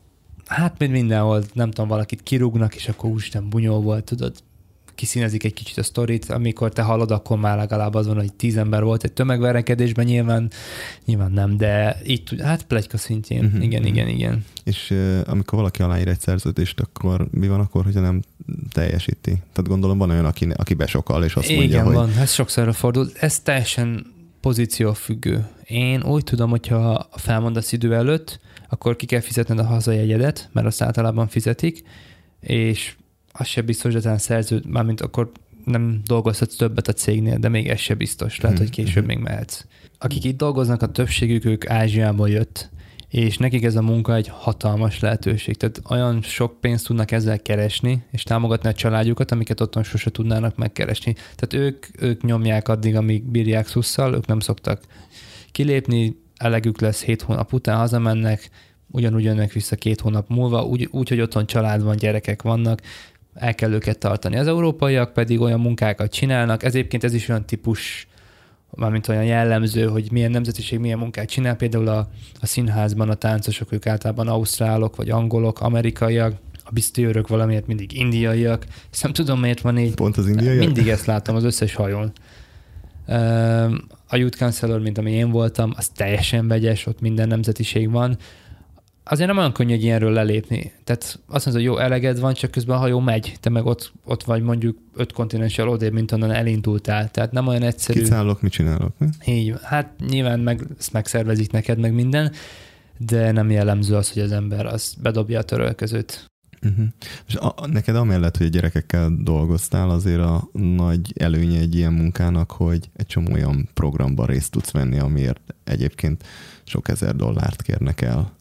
hát mint mindenhol, nem tudom, valakit kirúgnak, és akkor úristen bunyó volt, tudod, kiszínezik egy kicsit a sztorit, amikor te hallod, akkor már legalább az van, hogy tíz ember volt egy tömegverekedésben, nyilván, nyilván nem, de itt, hát plegyka szintjén, uh-huh, igen, uh-huh. igen, igen. És uh, amikor valaki aláír egy szerződést, akkor mi van akkor, hogyha nem teljesíti? Tehát gondolom van olyan, aki, aki besokal, és azt igen, mondja, hogy... van, ez sokszor fordul. Ez teljesen pozíciófüggő. Én úgy tudom, hogyha felmondasz idő előtt, akkor ki kell fizetned a hazajegyedet, mert azt általában fizetik, és az se biztos, hogy ezen szerző, mármint akkor nem dolgozhatsz többet a cégnél, de még ez se biztos. Lehet, hogy később mhm. még mehetsz. Akik itt dolgoznak, a többségük ők Ázsiából jött, és nekik ez a munka egy hatalmas lehetőség. Tehát olyan sok pénzt tudnak ezzel keresni, és támogatni a családjukat, amiket otthon sose tudnának megkeresni. Tehát ők, ők nyomják addig, amíg bírják szusszal, ők nem szoktak kilépni, elegük lesz hét hónap után, hazamennek, ugyanúgy jönnek vissza két hónap múlva, úgy, úgy, hogy otthon család van, gyerekek vannak, el kell őket tartani. Az európaiak pedig olyan munkákat csinálnak, ez egyébként ez is olyan típus, mármint olyan jellemző, hogy milyen nemzetiség milyen munkát csinál. Például a, a színházban a táncosok, ők általában ausztrálok, vagy angolok, amerikaiak, a biztőrök valamiért mindig indiaiak. Ezt nem tudom, miért van így. Pont az indiaiak? Mindig ezt látom az összes hajón. A Youth Counselor, mint ami én voltam, az teljesen vegyes, ott minden nemzetiség van azért nem olyan könnyű egy ilyenről lelépni. Tehát azt mondod, hogy jó, eleged van, csak közben a hajó megy, te meg ott, ott vagy mondjuk öt kontinenssel odébb, mint onnan elindultál. Tehát nem olyan egyszerű. Kiszállok, mit csinálok? Mi? Így, hát nyilván meg, ezt megszervezik neked, meg minden, de nem jellemző az, hogy az ember az bedobja a törölközőt. Uh-huh. És a, neked amellett, hogy a gyerekekkel dolgoztál, azért a nagy előnye egy ilyen munkának, hogy egy csomó olyan programban részt tudsz venni, amiért egyébként sok ezer dollárt kérnek el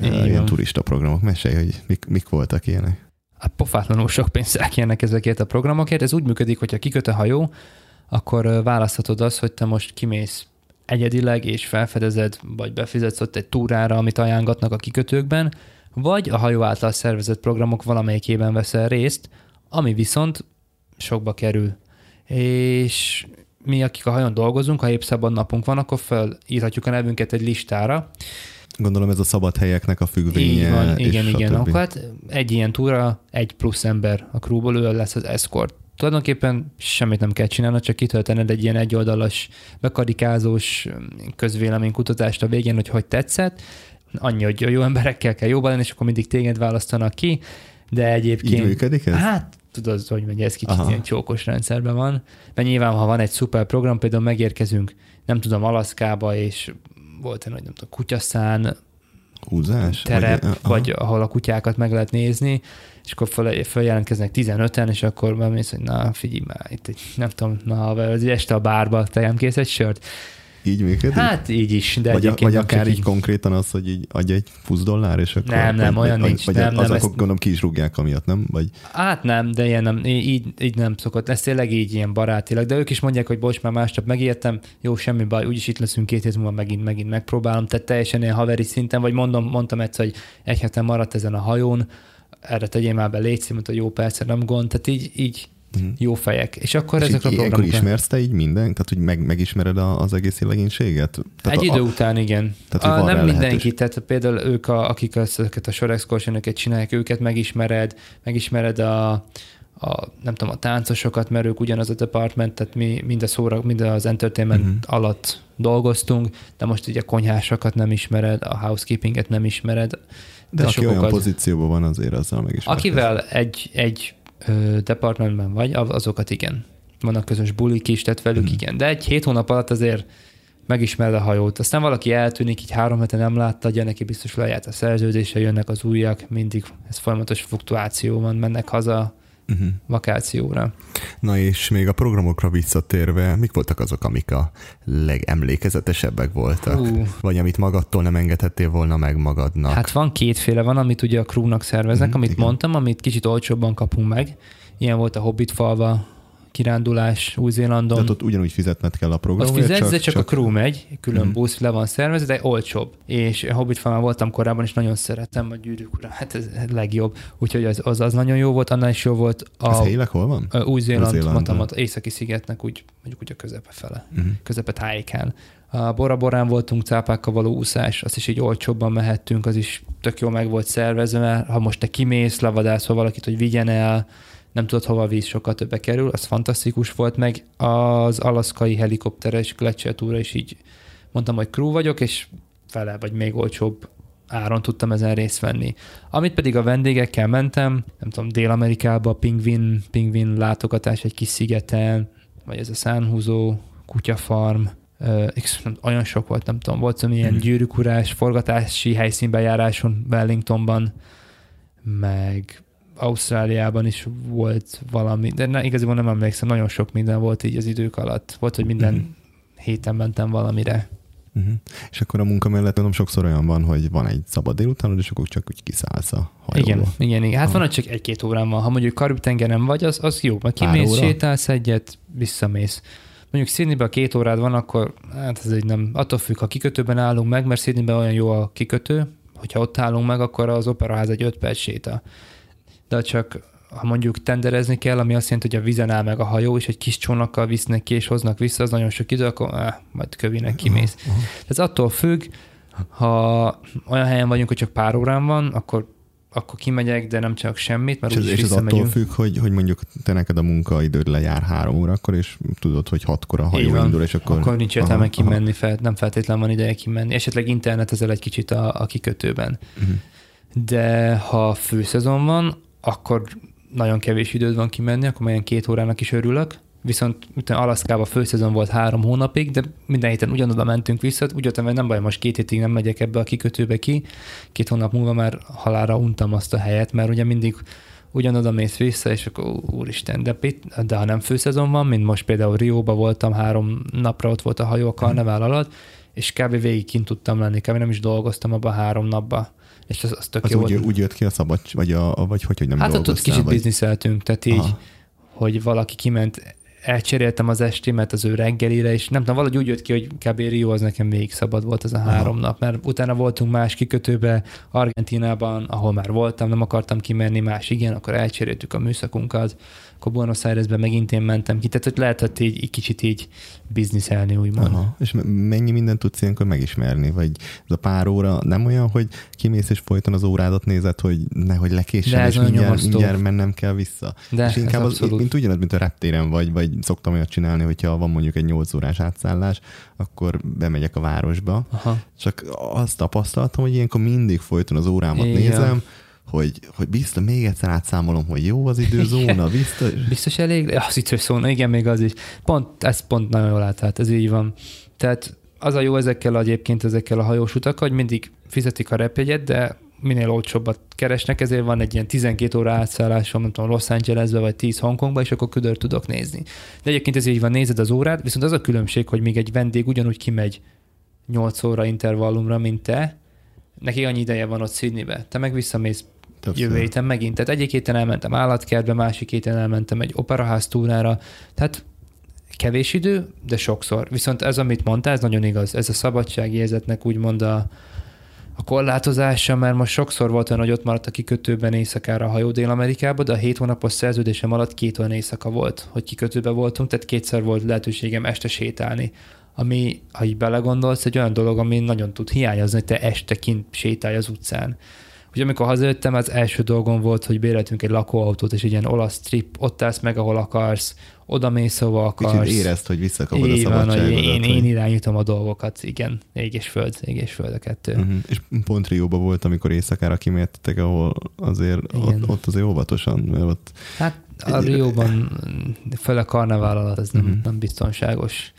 Igen. ilyen turista programok. Mesélj, hogy mik, mik voltak ilyenek. Hát pofátlanul sok pénzt elkérnek ezekért a programokért. Ez úgy működik, hogyha kiköt a hajó, akkor választhatod azt, hogy te most kimész egyedileg, és felfedezed, vagy befizetsz ott egy túrára, amit ajánlatnak a kikötőkben, vagy a hajó által szervezett programok valamelyikében veszel részt, ami viszont sokba kerül. És mi, akik a hajón dolgozunk, ha épp szabad napunk van, akkor felírhatjuk a nevünket egy listára. Gondolom ez a szabad helyeknek a függvénye. Így van, igen, igen. Akkor hát egy ilyen túra, egy plusz ember a krúból, ő lesz az escort. Tulajdonképpen semmit nem kell csinálnod, csak kitöltened egy ilyen egyoldalas, bekarikázós közvéleménykutatást a végén, hogy hogy tetszett, annyi, hogy jó emberekkel kell jóban lenni, és akkor mindig téged választanak ki, de egyébként... Így működik ez? Hát, tudod, hogy megy, ez kicsit Aha. ilyen csókos rendszerben van. Mert nyilván, ha van egy szuper program, például megérkezünk, nem tudom, Alaszkába, és volt egy nagy, nem tudom, kutyaszán, Húzás? terep, vagy, vagy ahol a kutyákat meg lehet nézni, és akkor föl, följelentkeznek 15-en, és akkor bemész, hogy na figyelj már, itt egy, nem tudom, na, az este a bárba tejem kész egy sört. Így működik? Hát így is, de vagy, egyébként vagy akár így, így konkrétan az, hogy így adj egy 20 dollár, és akkor... Nem, nem, vagy, olyan vagy, nincs. Vagy nem, az, nem, akkor ezt... gondolom ki is rúgják amiatt, nem? Vagy... Hát nem, de ilyen nem, így, így nem szokott. Ez tényleg így ilyen barátilag, de ők is mondják, hogy bocs, már másnap megértem, jó, semmi baj, úgyis itt leszünk két hét múlva megint, megint megpróbálom. Tehát teljesen ilyen haveri szinten, vagy mondom, mondtam egyszer, hogy egy heten maradt ezen a hajón, erre tegyél már be légy mondta, jó persze, nem gond. Tehát így, így uh-huh. jó fejek. És akkor és ezek a programok... ismersz te így minden? Tehát, hogy meg, megismered a, az egész legénységet? Tehát Egy a, idő után igen. Tehát, a, nem mindenki, tehát például ők, a, akik ezeket a sorexkursionöket csinálják, őket megismered, megismered a, a, nem tudom, a táncosokat, mert ők ugyanaz a department, tehát mi mind, a szóra, mind az entertainment uh-huh. alatt dolgoztunk, de most ugye a konyhásokat nem ismered, a housekeepinget nem ismered. De, de aki olyan az, pozícióban van, azért azzal meg is. Akivel egy, egy departmentben vagy, azokat igen. Vannak közös bulik is, tehát velük hmm. igen. De egy hét hónap alatt azért megismered a hajót. Aztán valaki eltűnik, így három hete nem látta, ugye neki biztos lejárt a szerződése, jönnek az újak, mindig ez folyamatos fluktuáció van, mennek haza, uh-huh. vakációra. Na és még a programokra visszatérve, mik voltak azok, amik a legemlékezetesebbek voltak? Uh. Vagy amit magadtól nem engedhettél volna meg magadnak? Hát van kétféle, van, amit ugye a crewnak szerveznek, uh-huh, amit igen. mondtam, amit kicsit olcsóbban kapunk meg. Ilyen volt a Hobbit falva, kirándulás Új-Zélandon. Tehát ott ugyanúgy fizetned kell a programot. Ott fizetsz, csak, csak, csak a crew megy, külön uh-huh. busz le van szervezve, de olcsóbb. És Hobbit Farmán voltam korábban, és nagyon szeretem a gyűrűk ura. Hát ez legjobb. Úgyhogy az, az, az nagyon jó volt, annál is jó volt. A, ez helyileg hol van? Új-Zéland, északi szigetnek úgy, mondjuk úgy a közepe fele, uh-huh. közepe tájékán. A Bora-Borán voltunk cápákkal való úszás, azt is így olcsóbban mehettünk, az is tök jó meg volt szervezve, mert ha most te kimész, levadászol valakit, hogy vigyen el, nem tudod hova víz, sokkal többe kerül, az fantasztikus volt, meg az alaszkai helikopteres Gletscher túra is így mondtam, hogy crew vagyok, és fele vagy még olcsóbb áron tudtam ezen részt venni. Amit pedig a vendégekkel mentem, nem tudom, Dél-Amerikába, pingvin, pingvin látogatás egy kis szigeten, vagy ez a szánhúzó, kutyafarm, uh, olyan sok volt, nem tudom, volt szóval ilyen hmm. gyűrűkurás, forgatási helyszínbejáráson Wellingtonban, meg Ausztráliában is volt valami, de ne, igazából nem emlékszem, nagyon sok minden volt így az idők alatt. Volt, hogy minden uh-huh. héten mentem valamire. Uh-huh. És akkor a munka mellett tudom, sokszor olyan van, hogy van egy szabad délután, és akkor csak úgy kiszállsz a hajóba. Igen, igen, igen. Hát ha. van, hogy csak egy-két órán van. Ha mondjuk Karib-tengeren vagy, az, az jó, mert kimész, sétálsz egyet, visszamész. Mondjuk Sydneyben a két órád van, akkor hát ez egy nem, attól függ, ha kikötőben állunk meg, mert Sydneyben olyan jó a kikötő, hogyha ott állunk meg, akkor az operaház egy öt perc séta de csak ha mondjuk tenderezni kell, ami azt jelenti, hogy a vizen áll meg a hajó, és egy kis csónakkal visznek ki, és hoznak vissza, az nagyon sok idő, akkor eh, majd kövinek kimész. Ez attól függ, ha olyan helyen vagyunk, hogy csak pár órán van, akkor akkor kimegyek, de nem csak semmit, mert és, és ez attól függ, hogy, hogy mondjuk te neked a munkaidőd lejár három órakor, és tudod, hogy hatkor a hajó indul, és akkor... Akkor nincs értelme kimenni, aha. Fel, nem feltétlenül van ideje kimenni. Esetleg internet ezzel egy kicsit a, a kikötőben. Uh-huh. De ha főszezon van, akkor nagyon kevés időd van kimenni, akkor olyan két órának is örülök. Viszont utána Alaszkába főszezon volt három hónapig, de minden héten ugyanoda mentünk vissza, úgy jöttem, hogy nem baj, most két hétig nem megyek ebbe a kikötőbe ki, két hónap múlva már halára untam azt a helyet, mert ugye mindig ugyanoda mész vissza, és akkor úristen, de, de ha nem főszezon van, mint most például Rióba voltam, három napra ott volt a hajó a karnevál alatt, és kb. végig kint tudtam lenni, kb. nem is dolgoztam abban három napba és az, az tök az jó úgy, úgy jött ki a szabad, vagy, a, vagy hogy, hogy nem Hát ott, ott kicsit vagy... bizniszeltünk, tehát így, Aha. hogy valaki kiment, elcseréltem az estémet az ő reggelire, és nem tudom, valahogy úgy jött ki, hogy kb. Rio az nekem még szabad volt az a Aha. három nap, mert utána voltunk más kikötőbe, Argentinában, ahol már voltam, nem akartam kimenni, más igen, akkor elcseréltük a műszakunkat, akkor Buenos Airesbe megint én mentem ki, tehát hogy lehetett így, így kicsit így bizniszelni, úgymond. Aha. És mennyi mindent tudsz ilyenkor megismerni? Vagy ez a pár óra nem olyan, hogy kimész és folyton az órádat nézed, hogy nehogy lekéssen, és mindjárt, mindjárt mennem kell vissza. De és inkább az, mint ugyanaz, mint a reptéren vagy, vagy szoktam olyat csinálni, hogyha van mondjuk egy 8 órás átszállás, akkor bemegyek a városba. Aha. Csak azt tapasztaltam, hogy ilyenkor mindig folyton az órámat Igen. nézem, hogy, hogy biztos, még egyszer átszámolom, hogy jó az időzóna, biztos. biztos elég, az időzóna, igen, még az is. Pont, ez pont nagyon jól átlát, ez így van. Tehát az a jó ezekkel egyébként ezekkel a hajós utakkal, hogy mindig fizetik a repjegyet, de minél olcsóbbat keresnek, ezért van egy ilyen 12 óra átszállásom, nem tudom, Los Angelesbe vagy 10 Hongkongba, és akkor ködör tudok nézni. De egyébként ez így van, nézed az órát, viszont az a különbség, hogy még egy vendég ugyanúgy kimegy 8 óra intervallumra, mint te, neki annyi ideje van ott Sydneybe. Te meg visszamész Többször. jövő héten megint. Tehát egyik héten elmentem állatkertbe, másik héten elmentem egy operaház túrára. Tehát kevés idő, de sokszor. Viszont ez, amit mondtál, ez nagyon igaz. Ez a szabadsági érzetnek úgymond a, a korlátozása, mert most sokszor volt olyan, hogy ott maradt a kikötőben éjszakára a hajó Dél-Amerikába, de a hét hónapos szerződésem alatt két olyan éjszaka volt, hogy kikötőbe voltunk, tehát kétszer volt lehetőségem este sétálni. Ami, ha így belegondolsz, egy olyan dolog, ami nagyon tud hiányozni, hogy te este kint sétálj az utcán. Ugye amikor hazajöttem, az első dolgom volt, hogy béreltünk egy lakóautót, és egy ilyen olasz trip, ott állsz meg, ahol akarsz, oda mész, ahova akarsz. Kicsit érezd, hogy visszakapod a szabadságodat. Én, én, én irányítom a dolgokat, igen. Ég és föld, ég és föld a kettő. Uh-huh. És pont Rióban volt, amikor éjszakára kimérdtek, ahol azért ott, ott, azért óvatosan, mert ott... Hát a Rióban föl a karnevál alatt ez nem, uh-huh. nem biztonságos.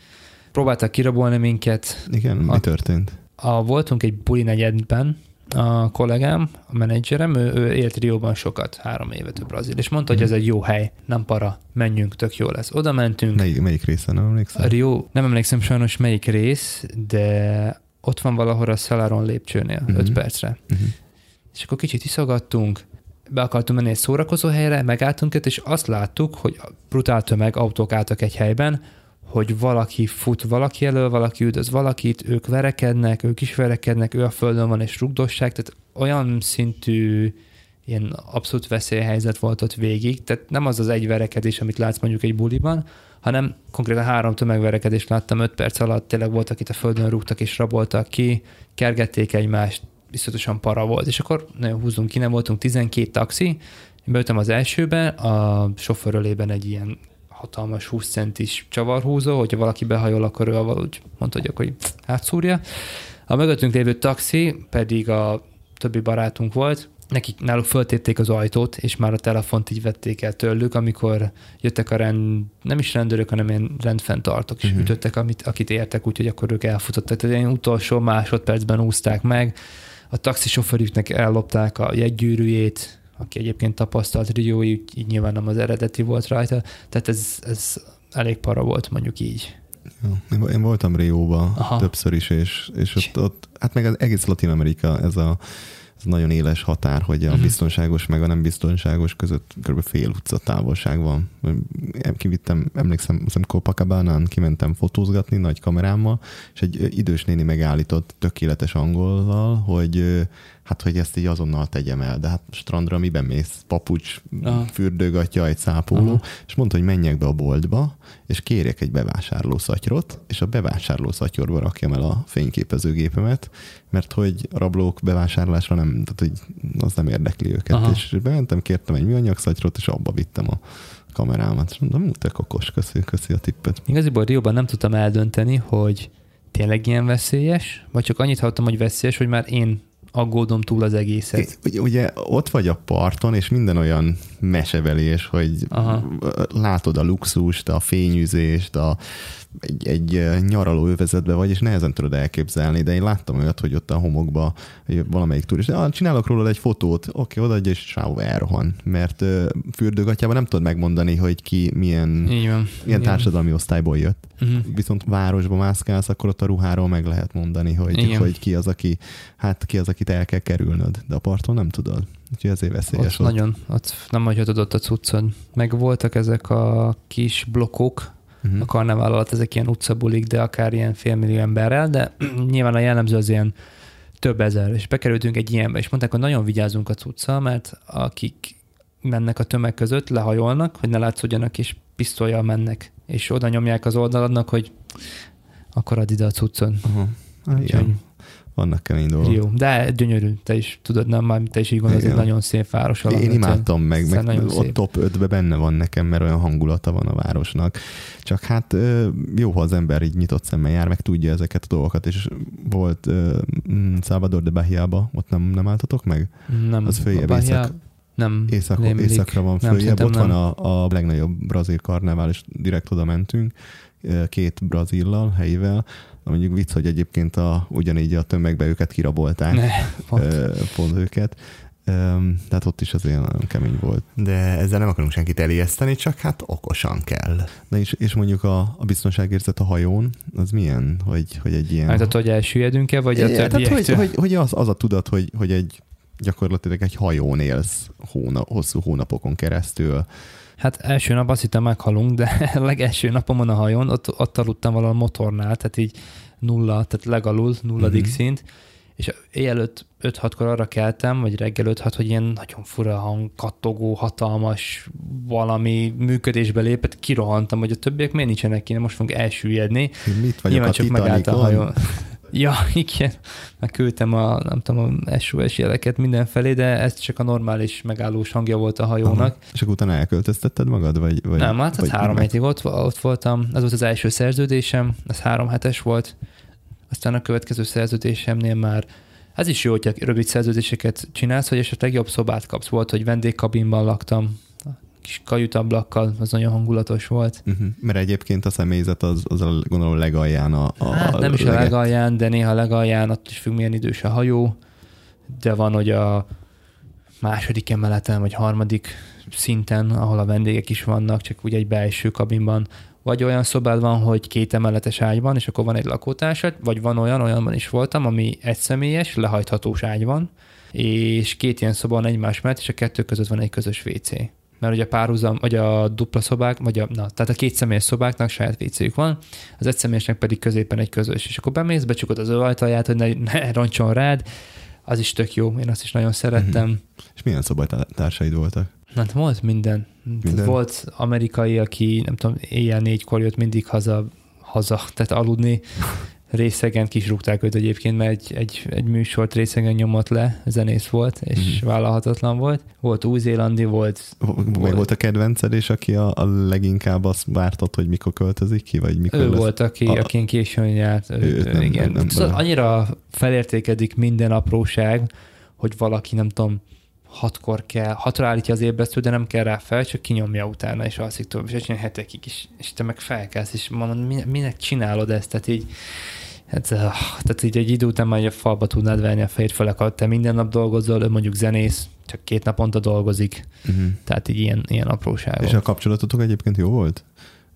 Próbáltak kirabolni minket. Igen, a, mi történt? A, voltunk egy buli negyedben, a kollégám, a menedzserem, ő, ő élt Rióban sokat, három évet ő brazil, és mondta, hogy ez egy jó hely, nem para, menjünk, tök jó lesz. Oda mentünk. Melyik, melyik részen nem emlékszem? A Rio, nem emlékszem sajnos melyik rész, de ott van valahol a Szalaron lépcsőnél, uh-huh. öt percre. Uh-huh. És akkor kicsit iszogattunk, be akartunk menni egy szórakozó helyre, megálltunk itt, és azt láttuk, hogy brutál tömeg, autók álltak egy helyben, hogy valaki fut valaki elől, valaki üldöz valakit, ők verekednek, ők is verekednek, ő a földön van és rugdosság, tehát olyan szintű ilyen abszolút veszélyhelyzet volt ott végig, tehát nem az az egy verekedés, amit látsz mondjuk egy buliban, hanem konkrétan három tömegverekedést láttam öt perc alatt, tényleg voltak itt a földön rúgtak és raboltak ki, kergették egymást, biztosan para volt, és akkor nagyon húzunk ki, nem voltunk 12 taxi, én beültem az elsőbe, a sofőrölében egy ilyen hatalmas 20 centis csavarhúzó, hogyha valaki behajol, akkor ő valahogy mondta, hogy akkor átszúrja. A mögöttünk lévő taxi pedig a többi barátunk volt, nekik náluk föltették az ajtót, és már a telefont így vették el tőlük, amikor jöttek a rend, nem is rendőrök, hanem ilyen rendfenntartók, és uh-huh. ütöttek, amit, akit értek, úgyhogy akkor ők elfutottak. Tehát ilyen utolsó másodpercben úzták meg. A taxisofőrüknek ellopták a jegygyűrűjét, aki egyébként tapasztalt Riói, így nyilván nem az eredeti volt rajta. Tehát ez, ez elég para volt, mondjuk így. Én voltam Rióba többször is, és, és ott, ott, hát meg az egész Latin Amerika, ez a ez nagyon éles határ, hogy a uh-huh. biztonságos meg a nem biztonságos között kb. fél utca távolság van. Kivittem, emlékszem, hiszem Copacabana-n kimentem fotózgatni nagy kamerámmal, és egy idős néni megállított tökéletes angollal, hogy hát hogy ezt így azonnal tegyem el, de hát strandra miben mész? Papucs, Aha. fürdőgatja, egy szápóló, Aha. és mondta, hogy menjek be a boltba, és kérjek egy bevásárló szatyrot, és a bevásárló szatyorba rakjam el a fényképezőgépemet, mert hogy a rablók bevásárlásra nem, tehát hogy az nem érdekli őket. Aha. És bementem, kértem egy műanyag szatyrot, és abba vittem a kamerámat. És mondom, te okos, köszi, köszi a tippet. Igaziból Rióban nem tudtam eldönteni, hogy tényleg ilyen veszélyes, vagy csak annyit hallottam, hogy veszélyes, hogy már én aggódom túl az egészet. Ugye, ugye ott vagy a parton, és minden olyan mesebelés, hogy Aha. látod a luxust, a fényűzést, a egy, egy nyaraló övezetbe vagy, és nehezen tudod elképzelni, de én láttam olyat, hogy ott a homokba valamelyik turista, ah, csinálok róla egy fotót, oké, okay, odaadja, és sáv elrohan, mert fürdőgatjában nem tudod megmondani, hogy ki milyen, milyen társadalmi osztályból jött. Uh-huh. Viszont városba mászkálsz, akkor ott a ruháról meg lehet mondani, hogy, hogy ki az, aki, hát ki az, akit el kell kerülnöd, de a parton nem tudod. Úgyhogy ezért veszélyes ott, ott. Nagyon, ott nem hagyhatod a cuccod. Meg voltak ezek a kis blokkok, uh-huh. a karnevál alatt ezek ilyen utcabulik, de akár ilyen félmillió emberrel, de nyilván a jellemző az ilyen több ezer, és bekerültünk egy ilyenbe, és mondták, hogy nagyon vigyázunk a cucca, mert akik mennek a tömeg között, lehajolnak, hogy ne látszódjanak, és pisztolyjal mennek, és oda nyomják az oldaladnak, hogy akkor add ide a cuccon. Uh-huh. Úgyhogy vannak kemény dolgok. Jó, de gyönyörű, te is tudod, nem, már te is így gondolod, egy nagyon szép város. Alapvetően. Én imádtam meg, meg ott szép. top 5-be benne van nekem, mert olyan hangulata van a városnak. Csak hát jó, ha az ember így nyitott szemmel jár, meg tudja ezeket a dolgokat, és volt mm, Salvador de Bahiába, ott nem, nem álltatok meg? Nem. Az följebb észak, nem észak, északra van följebb, ott nem. van a, a legnagyobb brazil karnevál, és direkt oda mentünk két brazillal, helyivel, mondjuk vicc, hogy egyébként a, ugyanígy a tömegbe őket kirabolták, ne, pont. pont őket. Tehát ott is azért nagyon kemény volt. De ezzel nem akarunk senkit elijeszteni, csak hát okosan kell. Na és, és mondjuk a, a biztonságérzet a hajón, az milyen, hogy, hogy egy ilyen... Hát, hogy elsüllyedünk-e, vagy a tehát, hogy, hogy, hogy az, az a tudat, hogy, hogy egy gyakorlatilag egy hajón élsz hóna, hosszú hónapokon keresztül, Hát első nap azt hittem meghalunk, de a legelső napomon a hajón, ott, ott aludtam valahol motornál, tehát így nulla, tehát legalul, nulladik uh-huh. szint, és éjjel 5-6-kor arra keltem, vagy reggel 5-6, hogy ilyen nagyon fura hang, kattogó, hatalmas valami működésbe lépett, kirohantam, hogy a többiek miért nincsenek ki, most fogunk elsüllyedni. Mit vagyok Nyilván a csak megállt a hajón. Ja, igen. Meg küldtem a, nem tudom, a SOS jeleket mindenfelé, de ez csak a normális megállós hangja volt a hajónak. Aha. És akkor utána elköltöztetted magad? Vagy, vagy, nem, hát vagy három hétig ott, ott voltam. Ez volt az első szerződésem, ez három hetes volt. Aztán a következő szerződésemnél már ez is jó, hogy rövid szerződéseket csinálsz, hogy esetleg jobb szobát kapsz. Volt, hogy vendégkabinban laktam, kis kajutablakkal, az nagyon hangulatos volt. Uh-huh. Mert egyébként a személyzet az, az a, gondolom legalján a, a hát nem is leget... a legalján, de néha legalján, ott is függ milyen idős a hajó, de van, hogy a második emeleten, vagy harmadik szinten, ahol a vendégek is vannak, csak ugye egy belső kabinban, vagy olyan szobád van, hogy két emeletes ágy van, és akkor van egy lakótársad, vagy van olyan, olyanban is voltam, ami egy személyes, lehajthatós ágy van, és két ilyen szoba van egymás mellett, és a kettő között van egy közös WC mert ugye a párhuzam, vagy a dupla szobák, vagy a, na, tehát a két személyes szobáknak saját wc van, az egy személyesnek pedig középen egy közös, és akkor bemész, becsukod az ő ajtaját, hogy ne, ne roncson rád, az is tök jó, én azt is nagyon szerettem. Uh-huh. És milyen szobatársaid voltak? Hát volt minden. minden. Volt amerikai, aki nem tudom, éjjel négykor jött mindig haza, haza, tehát aludni, részegen kisrúgták őt egyébként, mert egy, egy, egy műsort részegen nyomott le, zenész volt, és mm. vállalhatatlan volt. Volt új-zélandi, volt... Meg volt, volt a kedvenced, és aki a, a leginkább azt vártad, hogy mikor költözik ki, vagy mikor Ő lesz? volt, aki, a, akin későn járt. Ő, ő, nem, igen. Nem, nem szóval annyira felértékedik minden apróság, hogy valaki, nem tudom, hatkor kell, hatra állítja az ébresztő, de nem kell rá fel, csak kinyomja utána, és alszik tovább, és egy hetekig is, és te meg felkelsz, és mondod, minek csinálod ezt, tehát így, hát, tehát így egy idő után már a falba tudnád venni a fejét, főleg ha te minden nap dolgozol, ő mondjuk zenész, csak két naponta dolgozik, uh-huh. tehát így ilyen, ilyen apróságok. És a kapcsolatotok egyébként jó volt?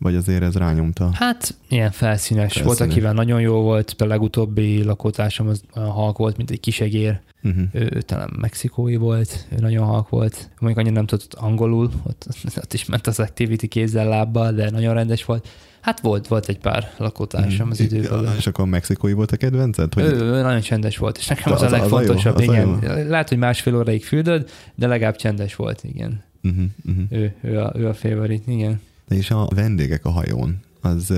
Vagy azért ez rányomta? Hát ilyen felszínes. felszínes. Volt, akivel nagyon jó volt, a legutóbbi lakótársam az olyan halk volt, mint egy kisegér. Uh-huh. Ő, ő talán mexikói volt, ő nagyon halk volt. Mondjuk annyira nem tudott angolul, ott, ott is ment az activity kézzel, lábbal, de nagyon rendes volt. Hát volt, volt egy pár lakótársam az időben. És akkor a mexikói volt a kedvenced? Hogy... Ő, ő nagyon csendes volt, és nekem az, az, az a legfontosabb, az a jó, igen. A jó. Lehet, hogy másfél óráig füldöd, de legalább csendes volt, igen. Uh-huh, uh-huh. Ő, ő, a, ő a favorit, igen. És a vendégek a hajón, az,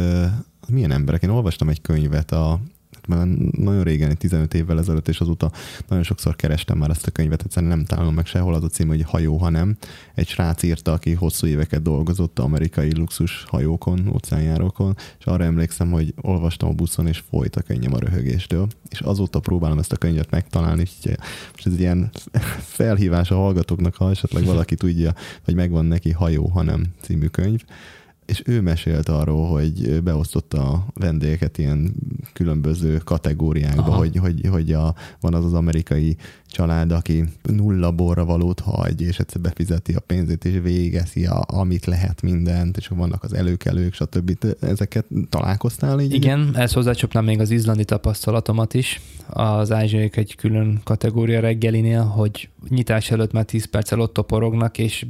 az milyen emberek? Én olvastam egy könyvet a már nagyon régen, 15 évvel ezelőtt, és azóta nagyon sokszor kerestem már ezt a könyvet, egyszerűen nem találom meg sehol az a cím, hogy hajó, hanem egy srác írta, aki hosszú éveket dolgozott amerikai luxus hajókon, óceánjárókon, és arra emlékszem, hogy olvastam a buszon, és folyt a könnyem a röhögéstől, és azóta próbálom ezt a könyvet megtalálni, és ez egy ilyen felhívás a hallgatóknak, ha esetleg valaki tudja, hogy megvan neki hajó, hanem című könyv, és ő mesélt arról, hogy beosztotta a vendégeket ilyen különböző kategóriákba, hogy, hogy, hogy a, van az az amerikai család, aki nulla borra valót hagy, és egyszer befizeti a pénzét, és végeszi, a, amit lehet mindent, és vannak az előkelők, stb. Ezeket találkoztál így? Igen, ezt hozzácsapnám még az izlandi tapasztalatomat is. Az ázsiaiak egy külön kategória reggelinél, hogy nyitás előtt már 10 perccel ott toporognak, és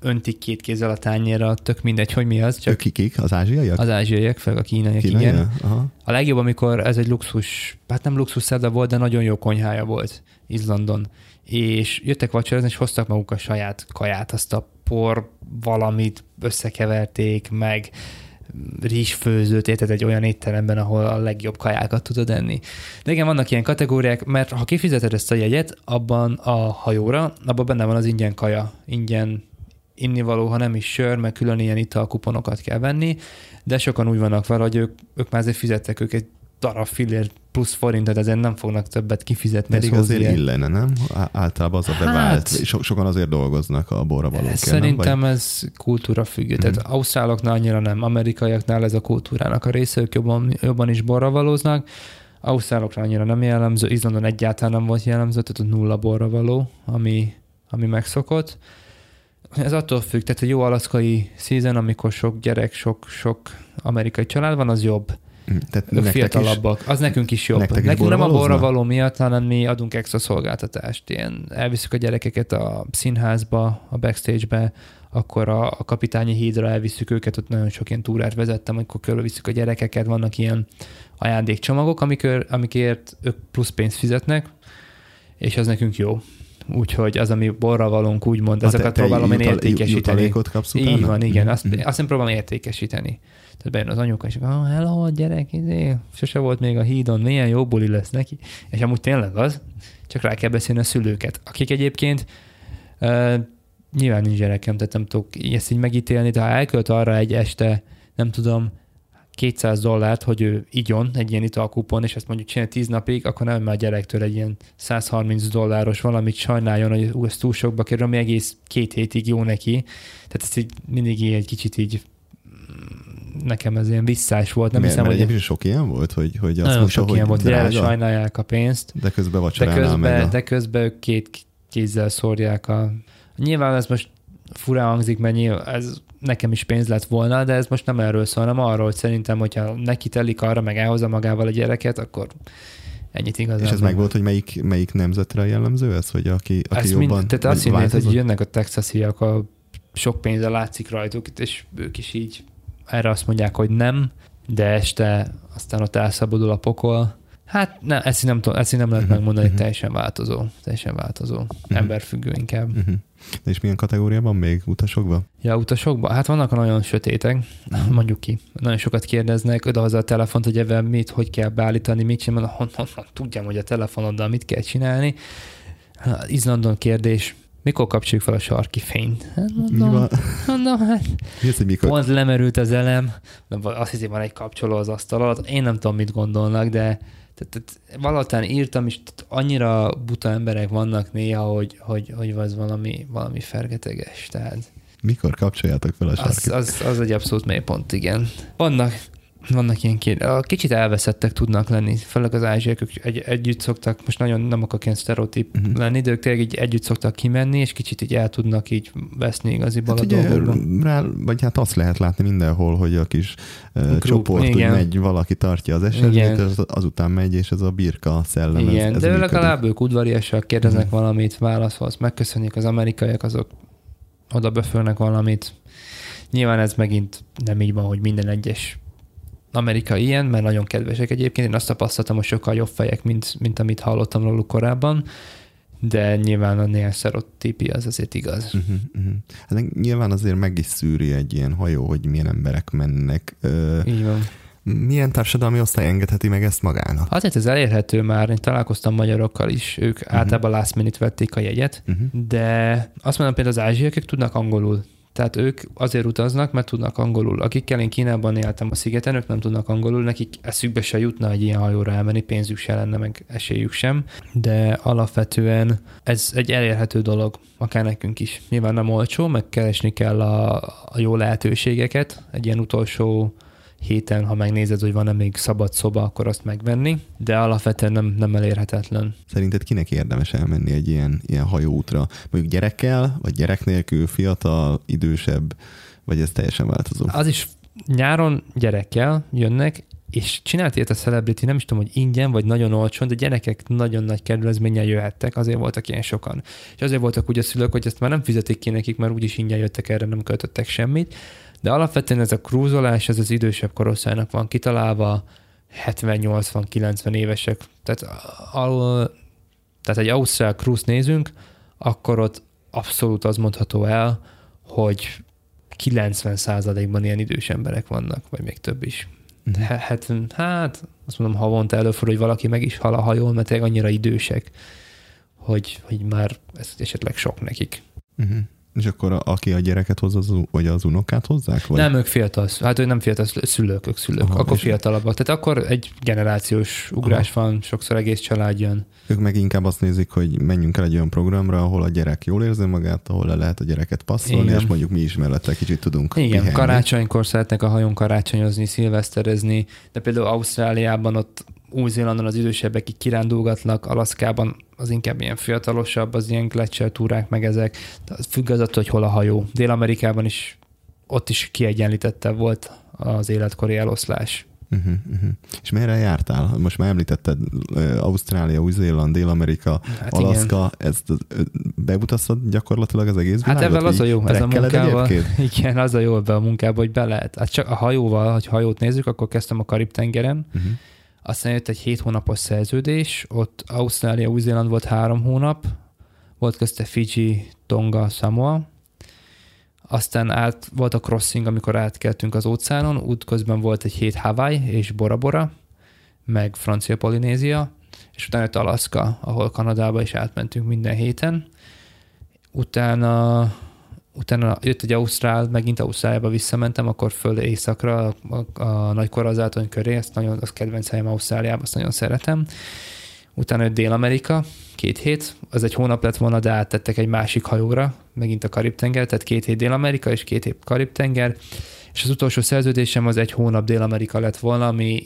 öntik két kézzel a tányérra, tök mindegy, hogy mi az. Csak ők kikik? Az ázsiaiak? Az ázsiaiak, főleg a kínaiak, Kínai? igen. Aha. A legjobb, amikor ez egy luxus, hát nem luxus szerda volt, de nagyon jó konyhája volt Izlandon. És jöttek vacsorázni, és hoztak maguk a saját kaját, azt a por valamit összekeverték, meg rizsfőzőt, érted egy olyan étteremben, ahol a legjobb kajákat tudod enni. De igen, vannak ilyen kategóriák, mert ha kifizeted ezt a jegyet, abban a hajóra, abban benne van az ingyen kaja, ingyen innivaló, ha nem is sör, meg külön ilyen italkuponokat kell venni, de sokan úgy vannak vele, hogy ők, ők már azért fizettek ők egy darab fillér plusz forintot, ezért nem fognak többet kifizetni. Pedig azért ilyen. illene, nem? Általában az a bevált. Hát, so, sokan azért dolgoznak a borra valók. Szerintem vagy? ez kultúra függő. Mm. Tehát mhm. ausztráloknál annyira nem, amerikaiaknál ez a kultúrának a része, ők jobban, jobban is borra valóznak. Ausztrálokra annyira nem jellemző, Izlandon egyáltalán nem volt jellemző, tehát nulla borra való, ami, ami megszokott. Ez attól függ, tehát egy jó alaszkai season, amikor sok gyerek, sok-sok amerikai család van, az jobb. Mm, tehát ők fiatalabbak. Is, az nekünk is jobb. Nektek nekünk nem a borra való miatt, hanem mi adunk extra szolgáltatást. Ilyen elviszük a gyerekeket a színházba, a backstage-be, akkor a, a kapitányi hídra elviszük őket, ott nagyon sok ilyen túrát vezettem, amikor körülviszük a gyerekeket, vannak ilyen ajándékcsomagok, amikor, amikért ők plusz pénzt fizetnek, és az nekünk jó úgyhogy az, ami borra valunk, úgymond, ezeket te, te próbálom én értékesíteni. Jutalékot kapsz utána? Így van, igen, azt, mm-hmm. azt én próbálom értékesíteni. Tehát bejön az anyuka, és ah, hello, gyerek, izé, sose volt még a hídon, milyen jó buli lesz neki. És amúgy tényleg az, csak rá kell beszélni a szülőket, akik egyébként uh, nyilván nincs gyerekem, tehát nem tudok ezt így megítélni, de ha elkölt arra egy este, nem tudom, 200 dollárt, hogy ő igyon egy ilyen italkupon, és ezt mondjuk csinálja 10 napig, akkor nem már a gyerektől egy ilyen 130 dolláros valamit sajnáljon, hogy ez túl sokba kerül, ami egész két hétig jó neki. Tehát ez így mindig így egy kicsit így mm, nekem ez ilyen visszás volt. Nem mert, hiszem, mert hogy... sok ilyen volt, hogy, hogy azt mondta, sok hogy ilyen volt, hogy erre sajnálják a pénzt. De közben de közben, a... de közben ők két kézzel szórják a... Nyilván ez most furán hangzik, mert nyilván ez nekem is pénz lett volna, de ez most nem erről szól, hanem arról, hogy szerintem, hogyha neki telik arra, meg elhozza magával a gyereket, akkor Ennyit igazán. És ez meg volt, hogy melyik, melyik nemzetre jellemző ez, hogy aki, aki Ezt jobban... mind, tehát azt hinnéd, hogy jönnek a texasiak, a sok pénze látszik rajtuk, és ők is így erre azt mondják, hogy nem, de este aztán ott elszabadul a pokol. Hát ne, ezt nem, ezt nem lehet uh-huh, megmondani, uh-huh. teljesen változó, teljesen változó, uh-huh. emberfüggő inkább. Uh-huh. És milyen kategóriában még utasokban? Ja, utasokban? Hát vannak nagyon sötétek, mondjuk ki. Nagyon sokat kérdeznek, oda a telefont, hogy ebben mit, hogy kell beállítani, mit csinálni, honnan, tudjam, hogy a telefonoddal mit kell csinálni. Izlandon kérdés, mikor kapcsoljuk fel a sarki fényt? Hát mondom, mondom hát Mi az, hogy mikor? pont lemerült az elem, azt hiszem, van egy kapcsoló az asztal alatt, én nem tudom, mit gondolnak, de tehát, tehát valahol írtam, és annyira buta emberek vannak néha, hogy, hogy, hogy az valami, valami fergeteges. Tehát mikor kapcsoljátok fel a sarkit? Az, az, az egy abszolút mélypont, igen. Vannak vannak ilyen kérdések. Kicsit elveszettek tudnak lenni, főleg az ázsiak, ők egy, együtt szoktak, most nagyon nem akarok ilyen sztereotíp uh-huh. lenni, de ők tényleg így együtt szoktak kimenni, és kicsit így el tudnak így veszni igaziból hát a ugye, rá, vagy hát azt lehet látni mindenhol, hogy a kis uh, csoport igen. úgy megy, valaki tartja az eseményt, az, azután megy, és ez a birka szellem. Igen, ez, ez de működik. legalább ők udvariasak, kérdeznek uh-huh. valamit, válaszolsz, megköszönjük az amerikaiak, azok oda befölnek valamit. Nyilván ez megint nem így van, hogy minden egyes Amerika ilyen, mert nagyon kedvesek egyébként. Én azt tapasztaltam, hogy sokkal jobb fejek, mint, mint amit hallottam róluk korábban, de nyilván a néhány sztereotípi az azért igaz. Uh-huh, uh-huh. Hát nyilván azért meg is szűri egy ilyen hajó, hogy milyen emberek mennek. Így van. Milyen társadalmi osztály engedheti meg ezt magának? Azért ez elérhető már, én találkoztam magyarokkal is, ők uh-huh. általában last minute vették a jegyet, uh-huh. de azt mondom például az ázsiakok tudnak angolul, tehát ők azért utaznak, mert tudnak angolul. Akikkel én Kínában éltem a szigeten, ők nem tudnak angolul, nekik eszükbe se jutna egy ilyen hajóra elmenni, pénzük se lenne, meg esélyük sem, de alapvetően ez egy elérhető dolog, akár nekünk is. Nyilván nem olcsó, meg keresni kell a, a jó lehetőségeket, egy ilyen utolsó héten, ha megnézed, hogy van-e még szabad szoba, akkor azt megvenni, de alapvetően nem, nem elérhetetlen. Szerinted kinek érdemes elmenni egy ilyen, ilyen hajóútra? Mondjuk gyerekkel, vagy gyerek nélkül, fiatal, idősebb, vagy ez teljesen változó? Az is nyáron gyerekkel jönnek, és csinált ilyet a Celebrity, nem is tudom, hogy ingyen, vagy nagyon olcsón, de gyerekek nagyon nagy kedvezménnyel jöhettek, azért voltak ilyen sokan. És azért voltak úgy a szülők, hogy ezt már nem fizetik ki nekik, mert úgyis ingyen jöttek erre, nem költöttek semmit, de alapvetően ez a krúzolás, ez az idősebb korosztálynak van kitalálva, 70-80-90 évesek. Tehát, al, tehát egy Ausztrál cruise nézünk, akkor ott abszolút az mondható el, hogy 90%-ban ilyen idős emberek vannak, vagy még több is. Uh-huh. Hát, hát azt mondom, havonta előfordul, hogy valaki meg is hal a hajón, mert annyira idősek, hogy, hogy már ez esetleg sok nekik. Uh-huh. És akkor a, aki a gyereket hozza, az, vagy az unokát hozzák? Vagy? Nem, ők fiatal, hát ők nem fiatal szülők, ők szülők. Aha, akkor fiatalabbak. Tehát akkor egy generációs ugrás Aha. van, sokszor egész család jön. Ők meg inkább azt nézik, hogy menjünk el egy olyan programra, ahol a gyerek jól érzi magát, ahol le lehet a gyereket passzolni, Igen. és mondjuk mi is mellette kicsit tudunk Igen, pihenni. karácsonykor szeretnek a hajón karácsonyozni, szilveszterezni, de például Ausztráliában ott új-Zélandon az idősebbek így kirándulgatnak, Alaszkában az inkább ilyen fiatalosabb, az ilyen gletscher túrák meg ezek, függ az attól, hogy hol a hajó. Dél-Amerikában is ott is kiegyenlítettebb volt az életkori eloszlás. Uh-huh, uh-huh. És merre jártál? Most már említetted Ausztrália, Új-Zéland, Dél-Amerika, hát Alaszka, igen. ezt bemutasszad gyakorlatilag az egész Hát ebben az a jó, ez a munkával, igen, az a jó ebben a munkában, hogy be lehet. Hát csak a hajóval, ha hajót nézzük, akkor kezdtem a Karib-tengeren, uh-huh aztán jött egy hét hónapos szerződés, ott Ausztrália, Új-Zéland volt három hónap, volt közte Fiji, Tonga, Samoa, aztán át, volt a crossing, amikor átkeltünk az óceánon, útközben volt egy hét Hawaii és Bora Bora, meg Francia Polinézia, és utána jött Alaska, ahol Kanadába is átmentünk minden héten. Utána utána jött egy Ausztrál, megint Ausztráliába visszamentem, akkor föl éjszakra a, a nagy korallzátony köré, ezt nagyon, az kedvenc helyem Ausztráliában, azt nagyon szeretem. Utána jött Dél-Amerika, két hét, az egy hónap lett volna, de áttettek egy másik hajóra, megint a Karib-tenger, tehát két hét Dél-Amerika és két hét Karib-tenger, és az utolsó szerződésem az egy hónap Dél-Amerika lett volna, ami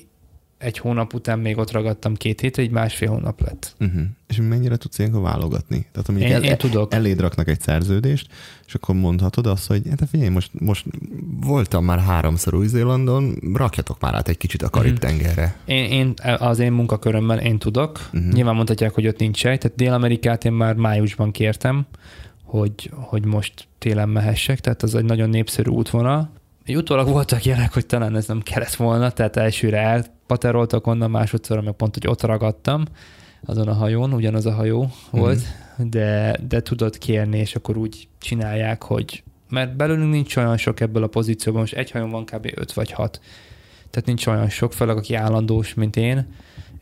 egy hónap után még ott ragadtam két hétre, egy másfél hónap lett. Uh-huh. És mennyire tudsz ilyenkor válogatni? Tehát amíg Én- el, én tudok. eléd raknak egy szerződést, és akkor mondhatod azt, hogy hát figyelj, most, most voltam már háromszor Új-Zélandon, rakjatok már át egy kicsit a Mhm. Karib-tengerre. Én, én az én munkakörömben én tudok. Uh-huh. Nyilván mondhatják, hogy ott nincs sej. Tehát Dél-Amerikát én már májusban kértem, hogy, hogy most télen mehessek, tehát az egy nagyon népszerű útvonal. Egy utólag voltak ilyenek, hogy talán ez nem kellett volna, tehát elsőre elpateroltak onnan, másodszorra meg pont, hogy ott ragadtam azon a hajón, ugyanaz a hajó volt, Mhm. de, de tudod kérni, és akkor úgy csinálják, hogy mert belőlünk nincs olyan sok ebből a pozícióban, most egy hajón van kb. 5 vagy 6 tehát nincs olyan sok, főleg aki állandós, mint én,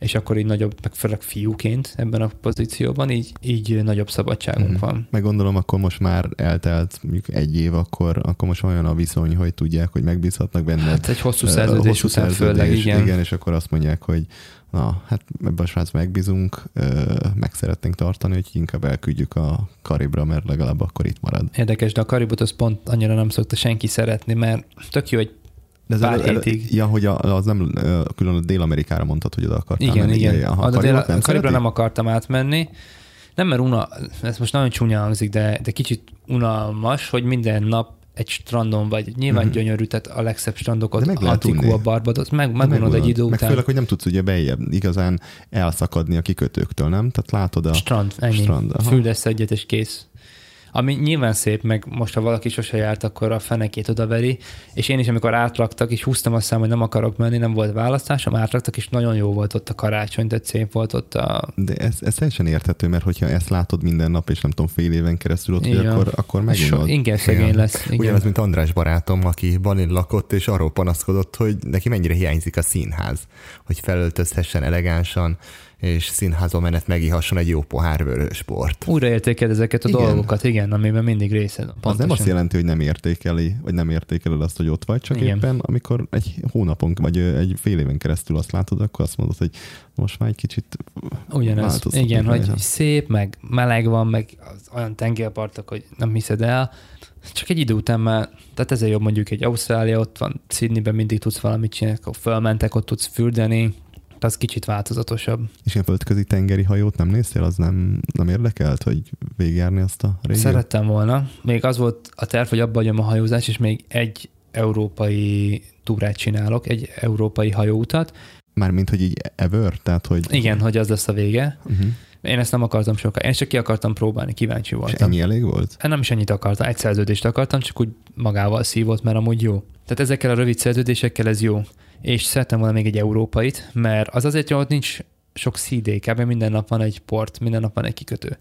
és akkor így nagyobb, meg főleg fiúként ebben a pozícióban, így, így nagyobb szabadságunk Mhm. van. Meg gondolom, akkor most már eltelt mondjuk egy év, akkor, akkor most olyan a viszony, hogy tudják, hogy megbízhatnak benned. Hát egy hosszú szerződés hosszú után szerződés, főleg, igen. igen. és akkor azt mondják, hogy na, hát ebben a srác megbízunk, meg szeretnénk tartani, hogy inkább elküldjük a Karibra, mert legalább akkor itt marad. Érdekes, de a Karibot az pont annyira nem szokta senki szeretni, mert tök jó, hogy De ez Pár hétig. ja, hogy a, az nem külön a Dél-Amerikára mondtad, hogy oda akartál igen, menni. igen. Ja, A, a de Karibot a Karibra nem akartam átmenni. Nem, mert una, ez most nagyon csúnya hangzik, de, de kicsit unalmas, hogy minden nap egy strandon vagy. Nyilván Mhm. gyönyörű, tehát a legszebb strandok De ott, meg lehet unni. Antigua, Barbados, meg, megunod egy idő Meg után. főleg, hogy nem tudsz ugye beljebb igazán elszakadni a kikötőktől, nem? Tehát látod a... Strand, ennyi. Strand, aha. Füldesz egyet, és kész. Ami nyilván szép, meg most, ha valaki sose járt, akkor a fenekét odaveri, és én is, amikor átraktak, és húztam azt szám, hogy nem akarok menni, nem volt választásom, átraktak, és nagyon jó volt ott a karácsony, tehát szép volt ott a... De ez, ez teljesen érthető, mert hogyha ezt látod minden nap, és nem tudom, fél éven keresztül ott, Igen. akkor, akkor So, megunod. igen, szegény Igen. lesz. Igen. Ugyanaz, mint András barátom, aki Balin lakott, és arról panaszkodott, hogy neki mennyire hiányzik a színház, hogy felöltözhessen elegánsan, és színházba menet megihasson egy jó pohár vörös bort. Újraértékeld ezeket a Igen. dolgokat, igen, amiben mindig részed. Az nem Pontosan. azt jelenti, hogy nem értékeli, vagy nem értékeled azt, hogy ott vagy, csak Igen. Éppen amikor egy hónapon, vagy egy fél éven keresztül azt látod, akkor azt mondod, hogy most már egy kicsit változtatni Igen, hogy szép, meg meleg van, meg az olyan tengerpartok, hogy nem hiszed el. Csak egy idő után már, tehát ezért jobb mondjuk egy Ausztrália, ott van Sydneyben mindig tudsz valamit csinálni, akkor fölmentek, ott tudsz fürdeni, az kicsit változatosabb. És ilyen földközi tengeri hajót nem néztél, az nem, nem érdekelt, hogy végigjárni azt a régiót? Szerettem volna. Még az volt a terv, hogy abba hagyom a hajózás, és még egy európai túrát csinálok, egy európai hajóutat. Mármint, hogy így ever, tehát hogy... Igen, hogy az lesz a vége. Uh-huh. Én ezt nem akartam sokkal. Én csak ki akartam próbálni, kíváncsi És voltam. ennyi elég volt? Hát nem is ennyit akartam, egy szerződést akartam, csak úgy magával szívott, mert amúgy jó. Tehát ezekkel a rövid szerződésekkel ez jó. És szerettem volna még egy európait, mert az azért jó, hogy nincs sok szídé, kb. minden nap van egy port, minden nap van egy kikötő.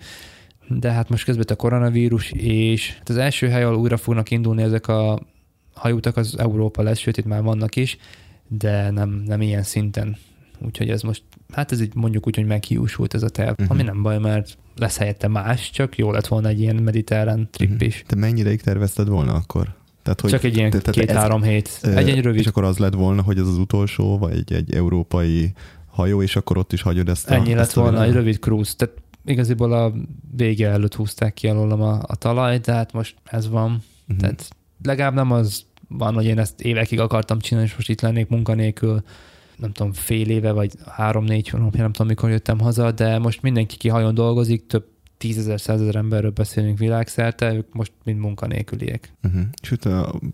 De hát most közben a koronavírus, és hát az első hely, ahol újra fognak indulni ezek a hajótak, az Európa lesz, sőt itt már vannak is, de nem, nem ilyen szinten. Úgyhogy ez most, hát ez így mondjuk úgy, hogy meghiúsult ez a terv, uh-huh. Ami nem baj, mert lesz helyette más, csak jó lett volna egy ilyen mediterrán trip Mhm. is. Te mennyi ideig tervezted volna akkor? Tehát, Csak egy ilyen két-három hét. ö, Egy-egy rövid És akkor az lett volna, hogy ez az utolsó, vagy egy, egy európai hajó, és akkor ott is hagyod ezt a... Ennyi lett ezt a volna, egy rövid cruise. Tehát igaziból a vége előtt húzták ki alólam a, a talajt, de hát most ez van. Mhm. Tehát legalább nem az van, hogy én ezt évekig akartam csinálni, és most itt lennék munkanélkül, nem tudom, fél éve, vagy három-négy hónapja, nem tudom, mikor jöttem haza, de most mindenki ki hajón dolgozik, több tízezer, százezer emberről beszélünk világszerte, ők most mind munkanélküliek. Uh-huh. Sőt,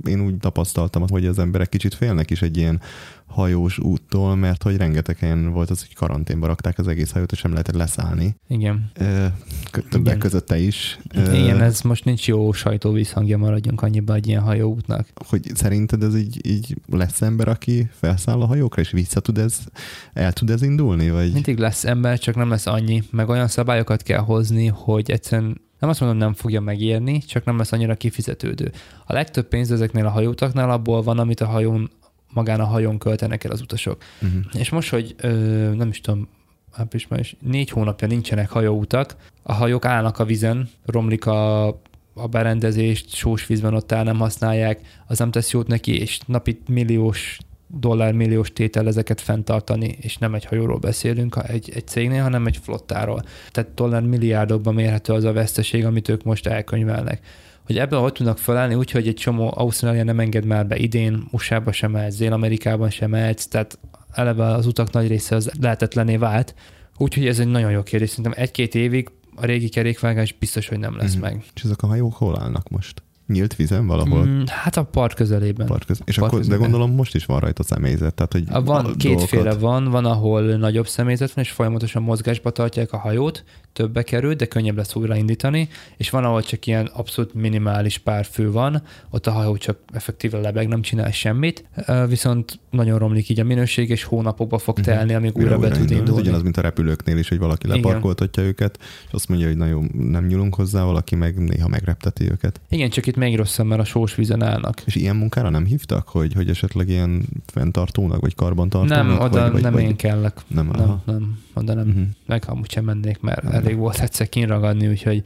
én úgy tapasztaltam, hogy az emberek kicsit félnek is egy ilyen hajós úttól, mert hogy rengeteg helyen volt az, hogy karanténba rakták az egész hajót, és nem lehetett leszállni. Igen. Ö, Többek Igen. között te is. Ö, Igen, ez most nincs jó sajtóvízhangja, maradjunk annyiba egy ilyen hajóútnak. Hogy szerinted ez így, így lesz ember, aki felszáll a hajókra, és vissza tud ez, el tud ez indulni? Vagy? Mindig lesz ember, csak nem lesz annyi, meg olyan szabályokat kell hozni, hogy egyszerűen nem azt mondom, nem fogja megérni, csak nem lesz annyira kifizetődő. A legtöbb pénz ezeknél a hajótaknál abból van, amit a hajón, magán a hajón költenek el az utasok. Uh-huh. És most, hogy ö, nem is tudom, április, május, négy hónapja nincsenek hajóutak, a hajók állnak a vizen, romlik a, a berendezést, sós vízben ott áll, nem használják, az nem tesz jót neki, és napi milliós dollár milliós tétel ezeket fenntartani, és nem egy hajóról beszélünk egy, egy cégnél, hanem egy flottáról. Tehát dollár milliárdokban mérhető az a veszteség, amit ők most elkönyvelnek. Hogy ebből hogy tudnak felállni, úgyhogy egy csomó Ausztrália nem enged már be idén, USA-ba sem mehetsz, Dél-Amerikában sem mehetsz, tehát eleve az utak nagy része az lehetetlené vált, úgyhogy ez egy nagyon jó kérdés. Szerintem egy-két évig a régi kerékvágás biztos, hogy nem lesz mm. meg. És ezek a hajók hol állnak most? Nyílt vízen valahol? Mm, hát a part közelében. Part köz... És part akkor, közelében. de gondolom most is van rajta személyzet. Tehát, hogy a van, kétféle van, van, ahol nagyobb személyzet van, és folyamatosan mozgásba tartják a hajót, többe kerül, de könnyebb lesz újraindítani, és van, ahol csak ilyen abszolút minimális pár fő van, ott a hajó csak effektíve lebeg, nem csinál semmit, viszont nagyon romlik így a minőség, és hónapokba fog mhm. telni, amíg újra, újra be tud indulni. Ez ugyanaz, mint a repülőknél is, hogy valaki leparkoltatja Igen. őket, és azt mondja, hogy nagyon nem nyúlunk hozzá, valaki meg néha megrepteti őket. Igen, csak itt még rosszabb, mert a sós vízen állnak. És ilyen munkára nem hívtak, hogy, hogy esetleg ilyen fenntartónak, vagy karbantartónak? Nem, oda vagy, nem vagy, én kellek. Nem, nem, nem, oda nem. Uh-huh. Meg amúgy sem mennék, mert uh-huh elég volt egyszer kinragadni, úgyhogy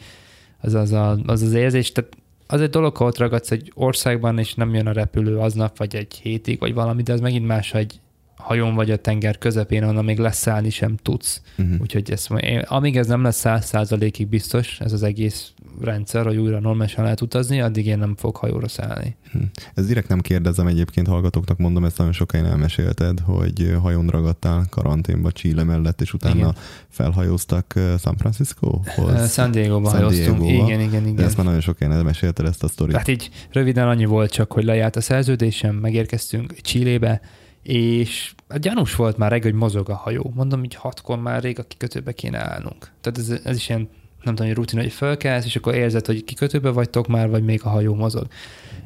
az az, a, az, az érzés, tehát az egy dolog, ha ott ragadsz egy országban, és nem jön a repülő aznap, vagy egy hétig, vagy valami, de az megint más, hogy hajón vagy a tenger közepén, onnan még leszállni sem tudsz. Uh-huh. Úgyhogy ezt, amíg ez nem lesz száz százalékig biztos, ez az egész rendszer, hogy újra normálisan lehet utazni, addig én nem fog hajóra szállni. Hm. Ez direkt nem kérdezem egyébként, hallgatóknak mondom, ezt nagyon sokáig elmesélted, hogy hajón ragadtál karanténba Chile mellett, és utána igen. felhajóztak San Francisco-hoz? San Diego-ba hajóztunk. Igen, igen, igen. De ezt már nagyon sokáig elmesélted ezt a sztorit. Hát így röviden annyi volt csak, hogy lejárt a szerződésem, megérkeztünk Chilébe, és a gyanús volt már reggel, hogy mozog a hajó. Mondom, hogy hatkor már rég a kikötőbe kéne állnunk. Tehát ez, ez is ilyen nem tudom, rutin, hogy fölkelsz, és akkor érzed, hogy kikötőbe vagytok már, vagy még a hajó mozog.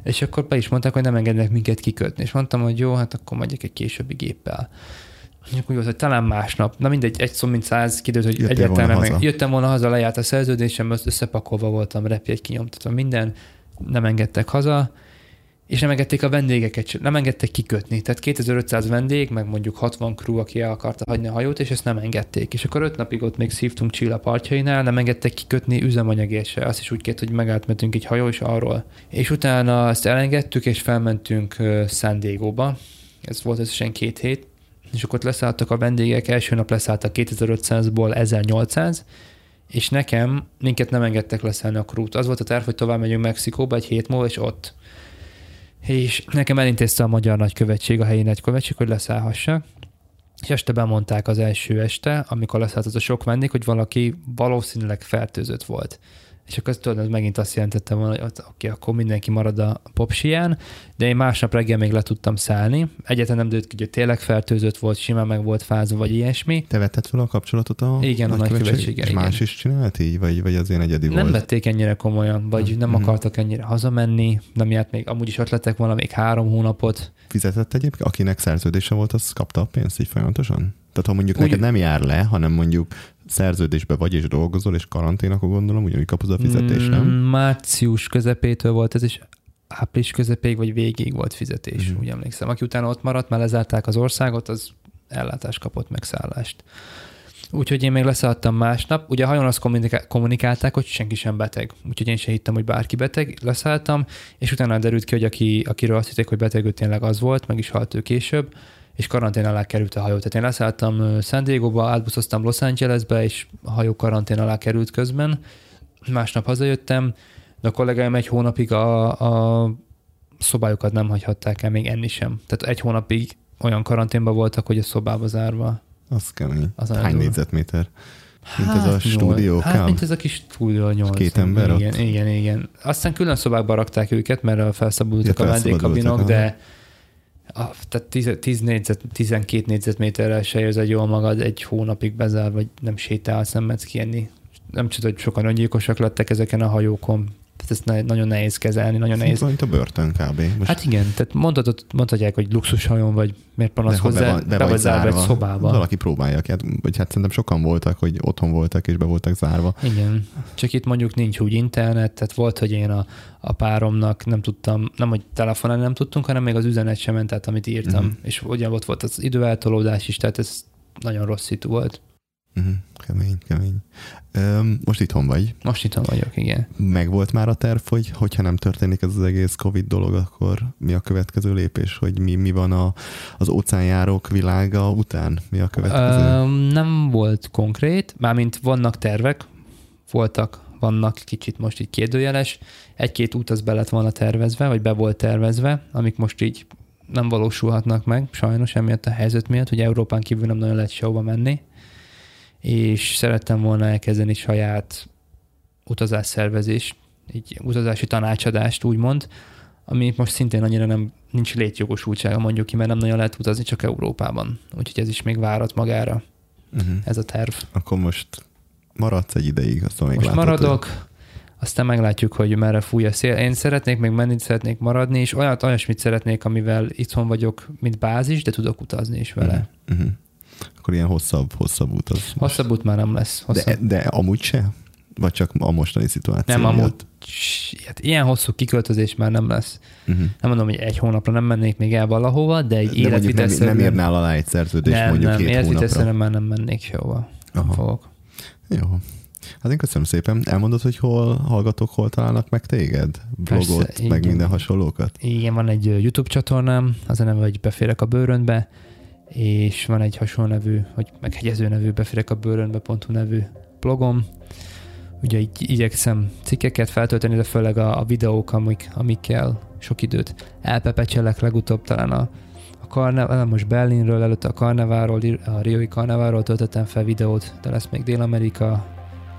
És akkor be is mondták, hogy nem engednek minket kikötni. És mondtam, hogy jó, hát akkor megyek egy későbbi géppel. Mondjuk úgy volt, hogy talán másnap, na mindegy, egy szó mint száz, kidőlt, hogy Jöttél egyáltalán nem. Haza. Jöttem volna haza, lejárt a szerződésem, összepakolva voltam, repjegy kinyomtatva minden, nem engedtek haza, és nem engedték a vendégeket, nem engedtek kikötni. Tehát 2500 vendég, meg mondjuk 60 crew, aki el akarta hagyni a hajót, és ezt nem engedték. És akkor öt napig ott még szívtunk Csilla partjainál, nem engedtek kikötni üzemanyagért se. Azt is úgy kért, hogy megálltmentünk egy hajó is arról. És utána ezt elengedtük, és felmentünk San Diego-ba. Ez volt összesen két hét. És akkor ott leszálltak a vendégek, első nap leszálltak 2500-ból 1800, és nekem, minket nem engedtek leszállni a krút. Az volt a terv, hogy tovább megyünk Mexikóba egy hét múlva, és ott és nekem elintézte a magyar nagykövetség, a helyi nagykövetség, hogy leszállhassak. És este bemondták az első este, amikor leszállt az a sok vendég, hogy valaki valószínűleg fertőzött volt és akkor tudod, ez megint azt jelentette volna, hogy oké, okay, akkor mindenki marad a popsián, de én másnap reggel még le tudtam szállni. Egyetlen nem dőlt ki, hogy tényleg fertőzött volt, simán meg volt fázva, vagy ilyesmi. Te vetted fel a kapcsolatot a Igen, a nagykövetséggel. És más is csinált így, vagy, vagy az én egyedi nem volt? Nem vették ennyire komolyan, vagy mm-hmm. nem akartak ennyire hazamenni, nem járt még, amúgy is ötletek volna még három hónapot. Fizetett egyébként? Akinek szerződése volt, az kapta a pénzt így folyamatosan? Tehát ha mondjuk Úgy, neked nem jár le, hanem mondjuk szerződésbe vagy és dolgozol, és karantén, akkor gondolom ugyanúgy kapod a fizetés, nem? Mm, március közepétől volt ez, is április közepéig vagy végig volt fizetés, mm. úgy emlékszem. Aki utána ott maradt, mert lezárták az országot, az ellátást kapott megszállást. Úgyhogy én még leszálltam másnap. Ugye a hajón azt kommunikálták, hogy senki sem beteg. Úgyhogy én sem hittem, hogy bárki beteg. Leszálltam, és utána derült ki, hogy aki, akiről azt hitték, hogy beteg, ő tényleg az volt, meg is halt ő később és karantén alá került a hajó. Tehát én leszálltam San Diego-ba, átbuszoztam Los Angelesbe, és a hajó karantén alá került közben. Másnap hazajöttem, de a kollégáim egy hónapig a, a szobájukat nem hagyhatták el, még enni sem. Tehát egy hónapig olyan karanténban voltak, hogy a szobába zárva. Az kemény. Az Hány négyzetméter? Mint hát, ez a hát, stúdió? Hát, mint ez a kis stúdió nyolc. Két ember igen, ott? Igen, igen. Aztán külön szobákba rakták őket, mert felszabadultak ja, a vendégkabinok, de a, tehát 10, 10 négyzet, 12 négyzetméterrel se érzed jól magad, egy hónapig bezár, vagy nem sétálsz, nem mehetsz kienni. Nem csak, hogy sokan öngyilkosak lettek ezeken a hajókon, tehát ezt ne, nagyon nehéz kezelni, nagyon nehéz. Mint a börtön kb. Most... Hát igen, tehát mondhatod, mondhatják, hogy luxushajón vagy, miért panaszkozzál, be, be, be vagy zárva egy szobába. Valaki próbálja ki, hát, vagy hát szerintem sokan voltak, hogy otthon voltak és be voltak zárva. Igen, csak itt mondjuk nincs úgy internet, tehát volt, hogy én a, a páromnak nem tudtam, nem hogy telefonálni nem tudtunk, hanem még az üzenet sem ment át, amit írtam. Uh-huh. És ugyan ott volt az időeltolódás is, tehát ez nagyon rossz szitu volt. Uh-huh. Kemény, kemény. Öm, most itthon vagy. Most itthon vagyok, igen. Meg volt már a terv, hogy hogyha nem történik ez az egész Covid dolog, akkor mi a következő lépés? Hogy mi, mi van a, az óceánjárók világa után? Mi a következő? Öm, nem volt konkrét, mármint vannak tervek, voltak, vannak kicsit most így kérdőjeles. Egy-két út az be lett volna tervezve, vagy be volt tervezve, amik most így nem valósulhatnak meg, sajnos emiatt a helyzet miatt, hogy Európán kívül nem nagyon lehet sehova menni, és szerettem volna elkezdeni saját utazásszervezést, így utazási tanácsadást úgymond, ami most szintén annyira nem nincs létjogosultsága mondjuk ki, mert nem nagyon lehet utazni csak Európában. Úgyhogy ez is még várat magára, uh-huh. ez a terv. Akkor most maradsz egy ideig, aztán még Most látod, maradok, Hogy... aztán meglátjuk, hogy merre fúj a szél. Én szeretnék még menni, szeretnék maradni, és olyat, olyasmit szeretnék, amivel itthon vagyok, mint bázis, de tudok utazni is vele. Uh-huh. Akkor ilyen hosszabb, hosszabb út az. Hosszabb út már nem lesz. Hosszabb. De, de amúgy se? Vagy csak a mostani szituáció Nem, amúgy hát ilyen hosszú kiköltözés már nem lesz. Uh-huh. Nem mondom, hogy egy hónapra nem mennék még el valahova, de egy mondjuk nem, nem írnál alá egy szerződést nem, mondjuk nem, két életvitelszerűen már nem mennék sehova. Nem Aha. fogok. Jó. Hát én köszönöm szépen. Elmondod, hogy hol hallgatók, hol találnak meg téged? Blogot, Persze, meg igen. minden hasonlókat? Igen, van egy YouTube csatornám, az a neve, hogy Beférek a bőrönbe, és van egy hasonló nevű, vagy meghegyező nevű Beférek a bőrönbe.hu nevű blogom. Ugye így igyekszem cikkeket feltölteni, de főleg a, a videók, amik, amikkel sok időt elpepecselek legutóbb talán a, a karnevál, most Berlinről, előtte a karneváról, a Rioi karneváról töltöttem fel videót, de lesz még Dél-Amerika,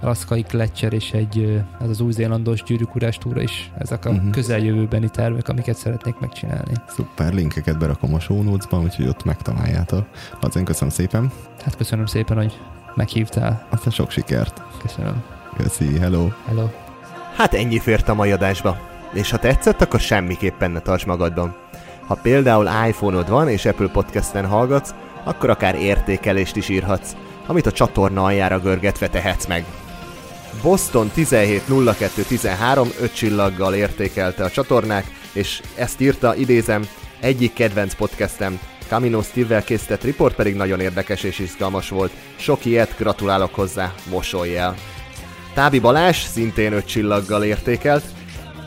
Alaszkai Gletscher és egy, ez az új-zélandos gyűrűkurás túra is, ezek a uh-huh. közeljövőbeni tervek, amiket szeretnék megcsinálni. Szuper, linkeket berakom a show notes-ba, úgyhogy ott megtaláljátok. Azért köszönöm szépen. Hát köszönöm szépen, hogy meghívtál. Aztán sok sikert. Köszönöm. Köszi, hello. Hello. Hát ennyi fért a mai adásba. És ha tetszett, akkor semmiképpen ne tarts magadban. Ha például iPhone-od van és Apple Podcast-en hallgatsz, akkor akár értékelést is írhatsz, amit a csatorna aljára görgetve tehetsz meg. Boston 170213 5 csillaggal értékelte a csatornák, és ezt írta, idézem, egyik kedvenc podcastem, Camino Steve-vel készített riport pedig nagyon érdekes és izgalmas volt. Sok ilyet, gratulálok hozzá, mosolj el. Tábi Balázs szintén 5 csillaggal értékelt.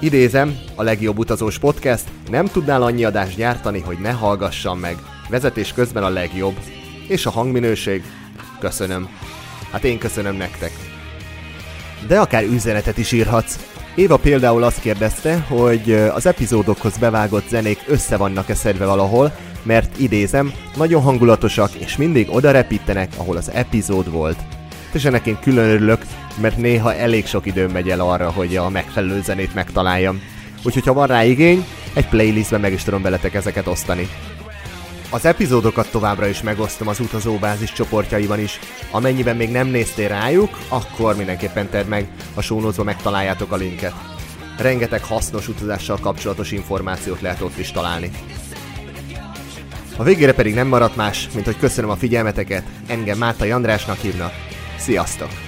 Idézem, a legjobb utazós podcast, nem tudnál annyi adást gyártani, hogy ne hallgassam meg. Vezetés közben a legjobb. És a hangminőség? Köszönöm. Hát én köszönöm nektek. De akár üzenetet is írhatsz. Éva például azt kérdezte, hogy az epizódokhoz bevágott zenék össze vannak-e szedve valahol, mert idézem, nagyon hangulatosak, és mindig oda repítenek, ahol az epizód volt. És ennek én külön örülök, mert néha elég sok időm megy el arra, hogy a megfelelő zenét megtaláljam. Úgyhogy ha van rá igény, egy playlistben meg is tudom veletek ezeket osztani. Az epizódokat továbbra is megosztom az utazóbázis csoportjaiban is. Amennyiben még nem néztél rájuk, akkor mindenképpen tedd meg, a notes-ba megtaláljátok a linket. Rengeteg hasznos utazással kapcsolatos információt lehet ott is találni. A végére pedig nem maradt más, mint hogy köszönöm a figyelmeteket, engem Mártai Andrásnak hívnak. Sziasztok!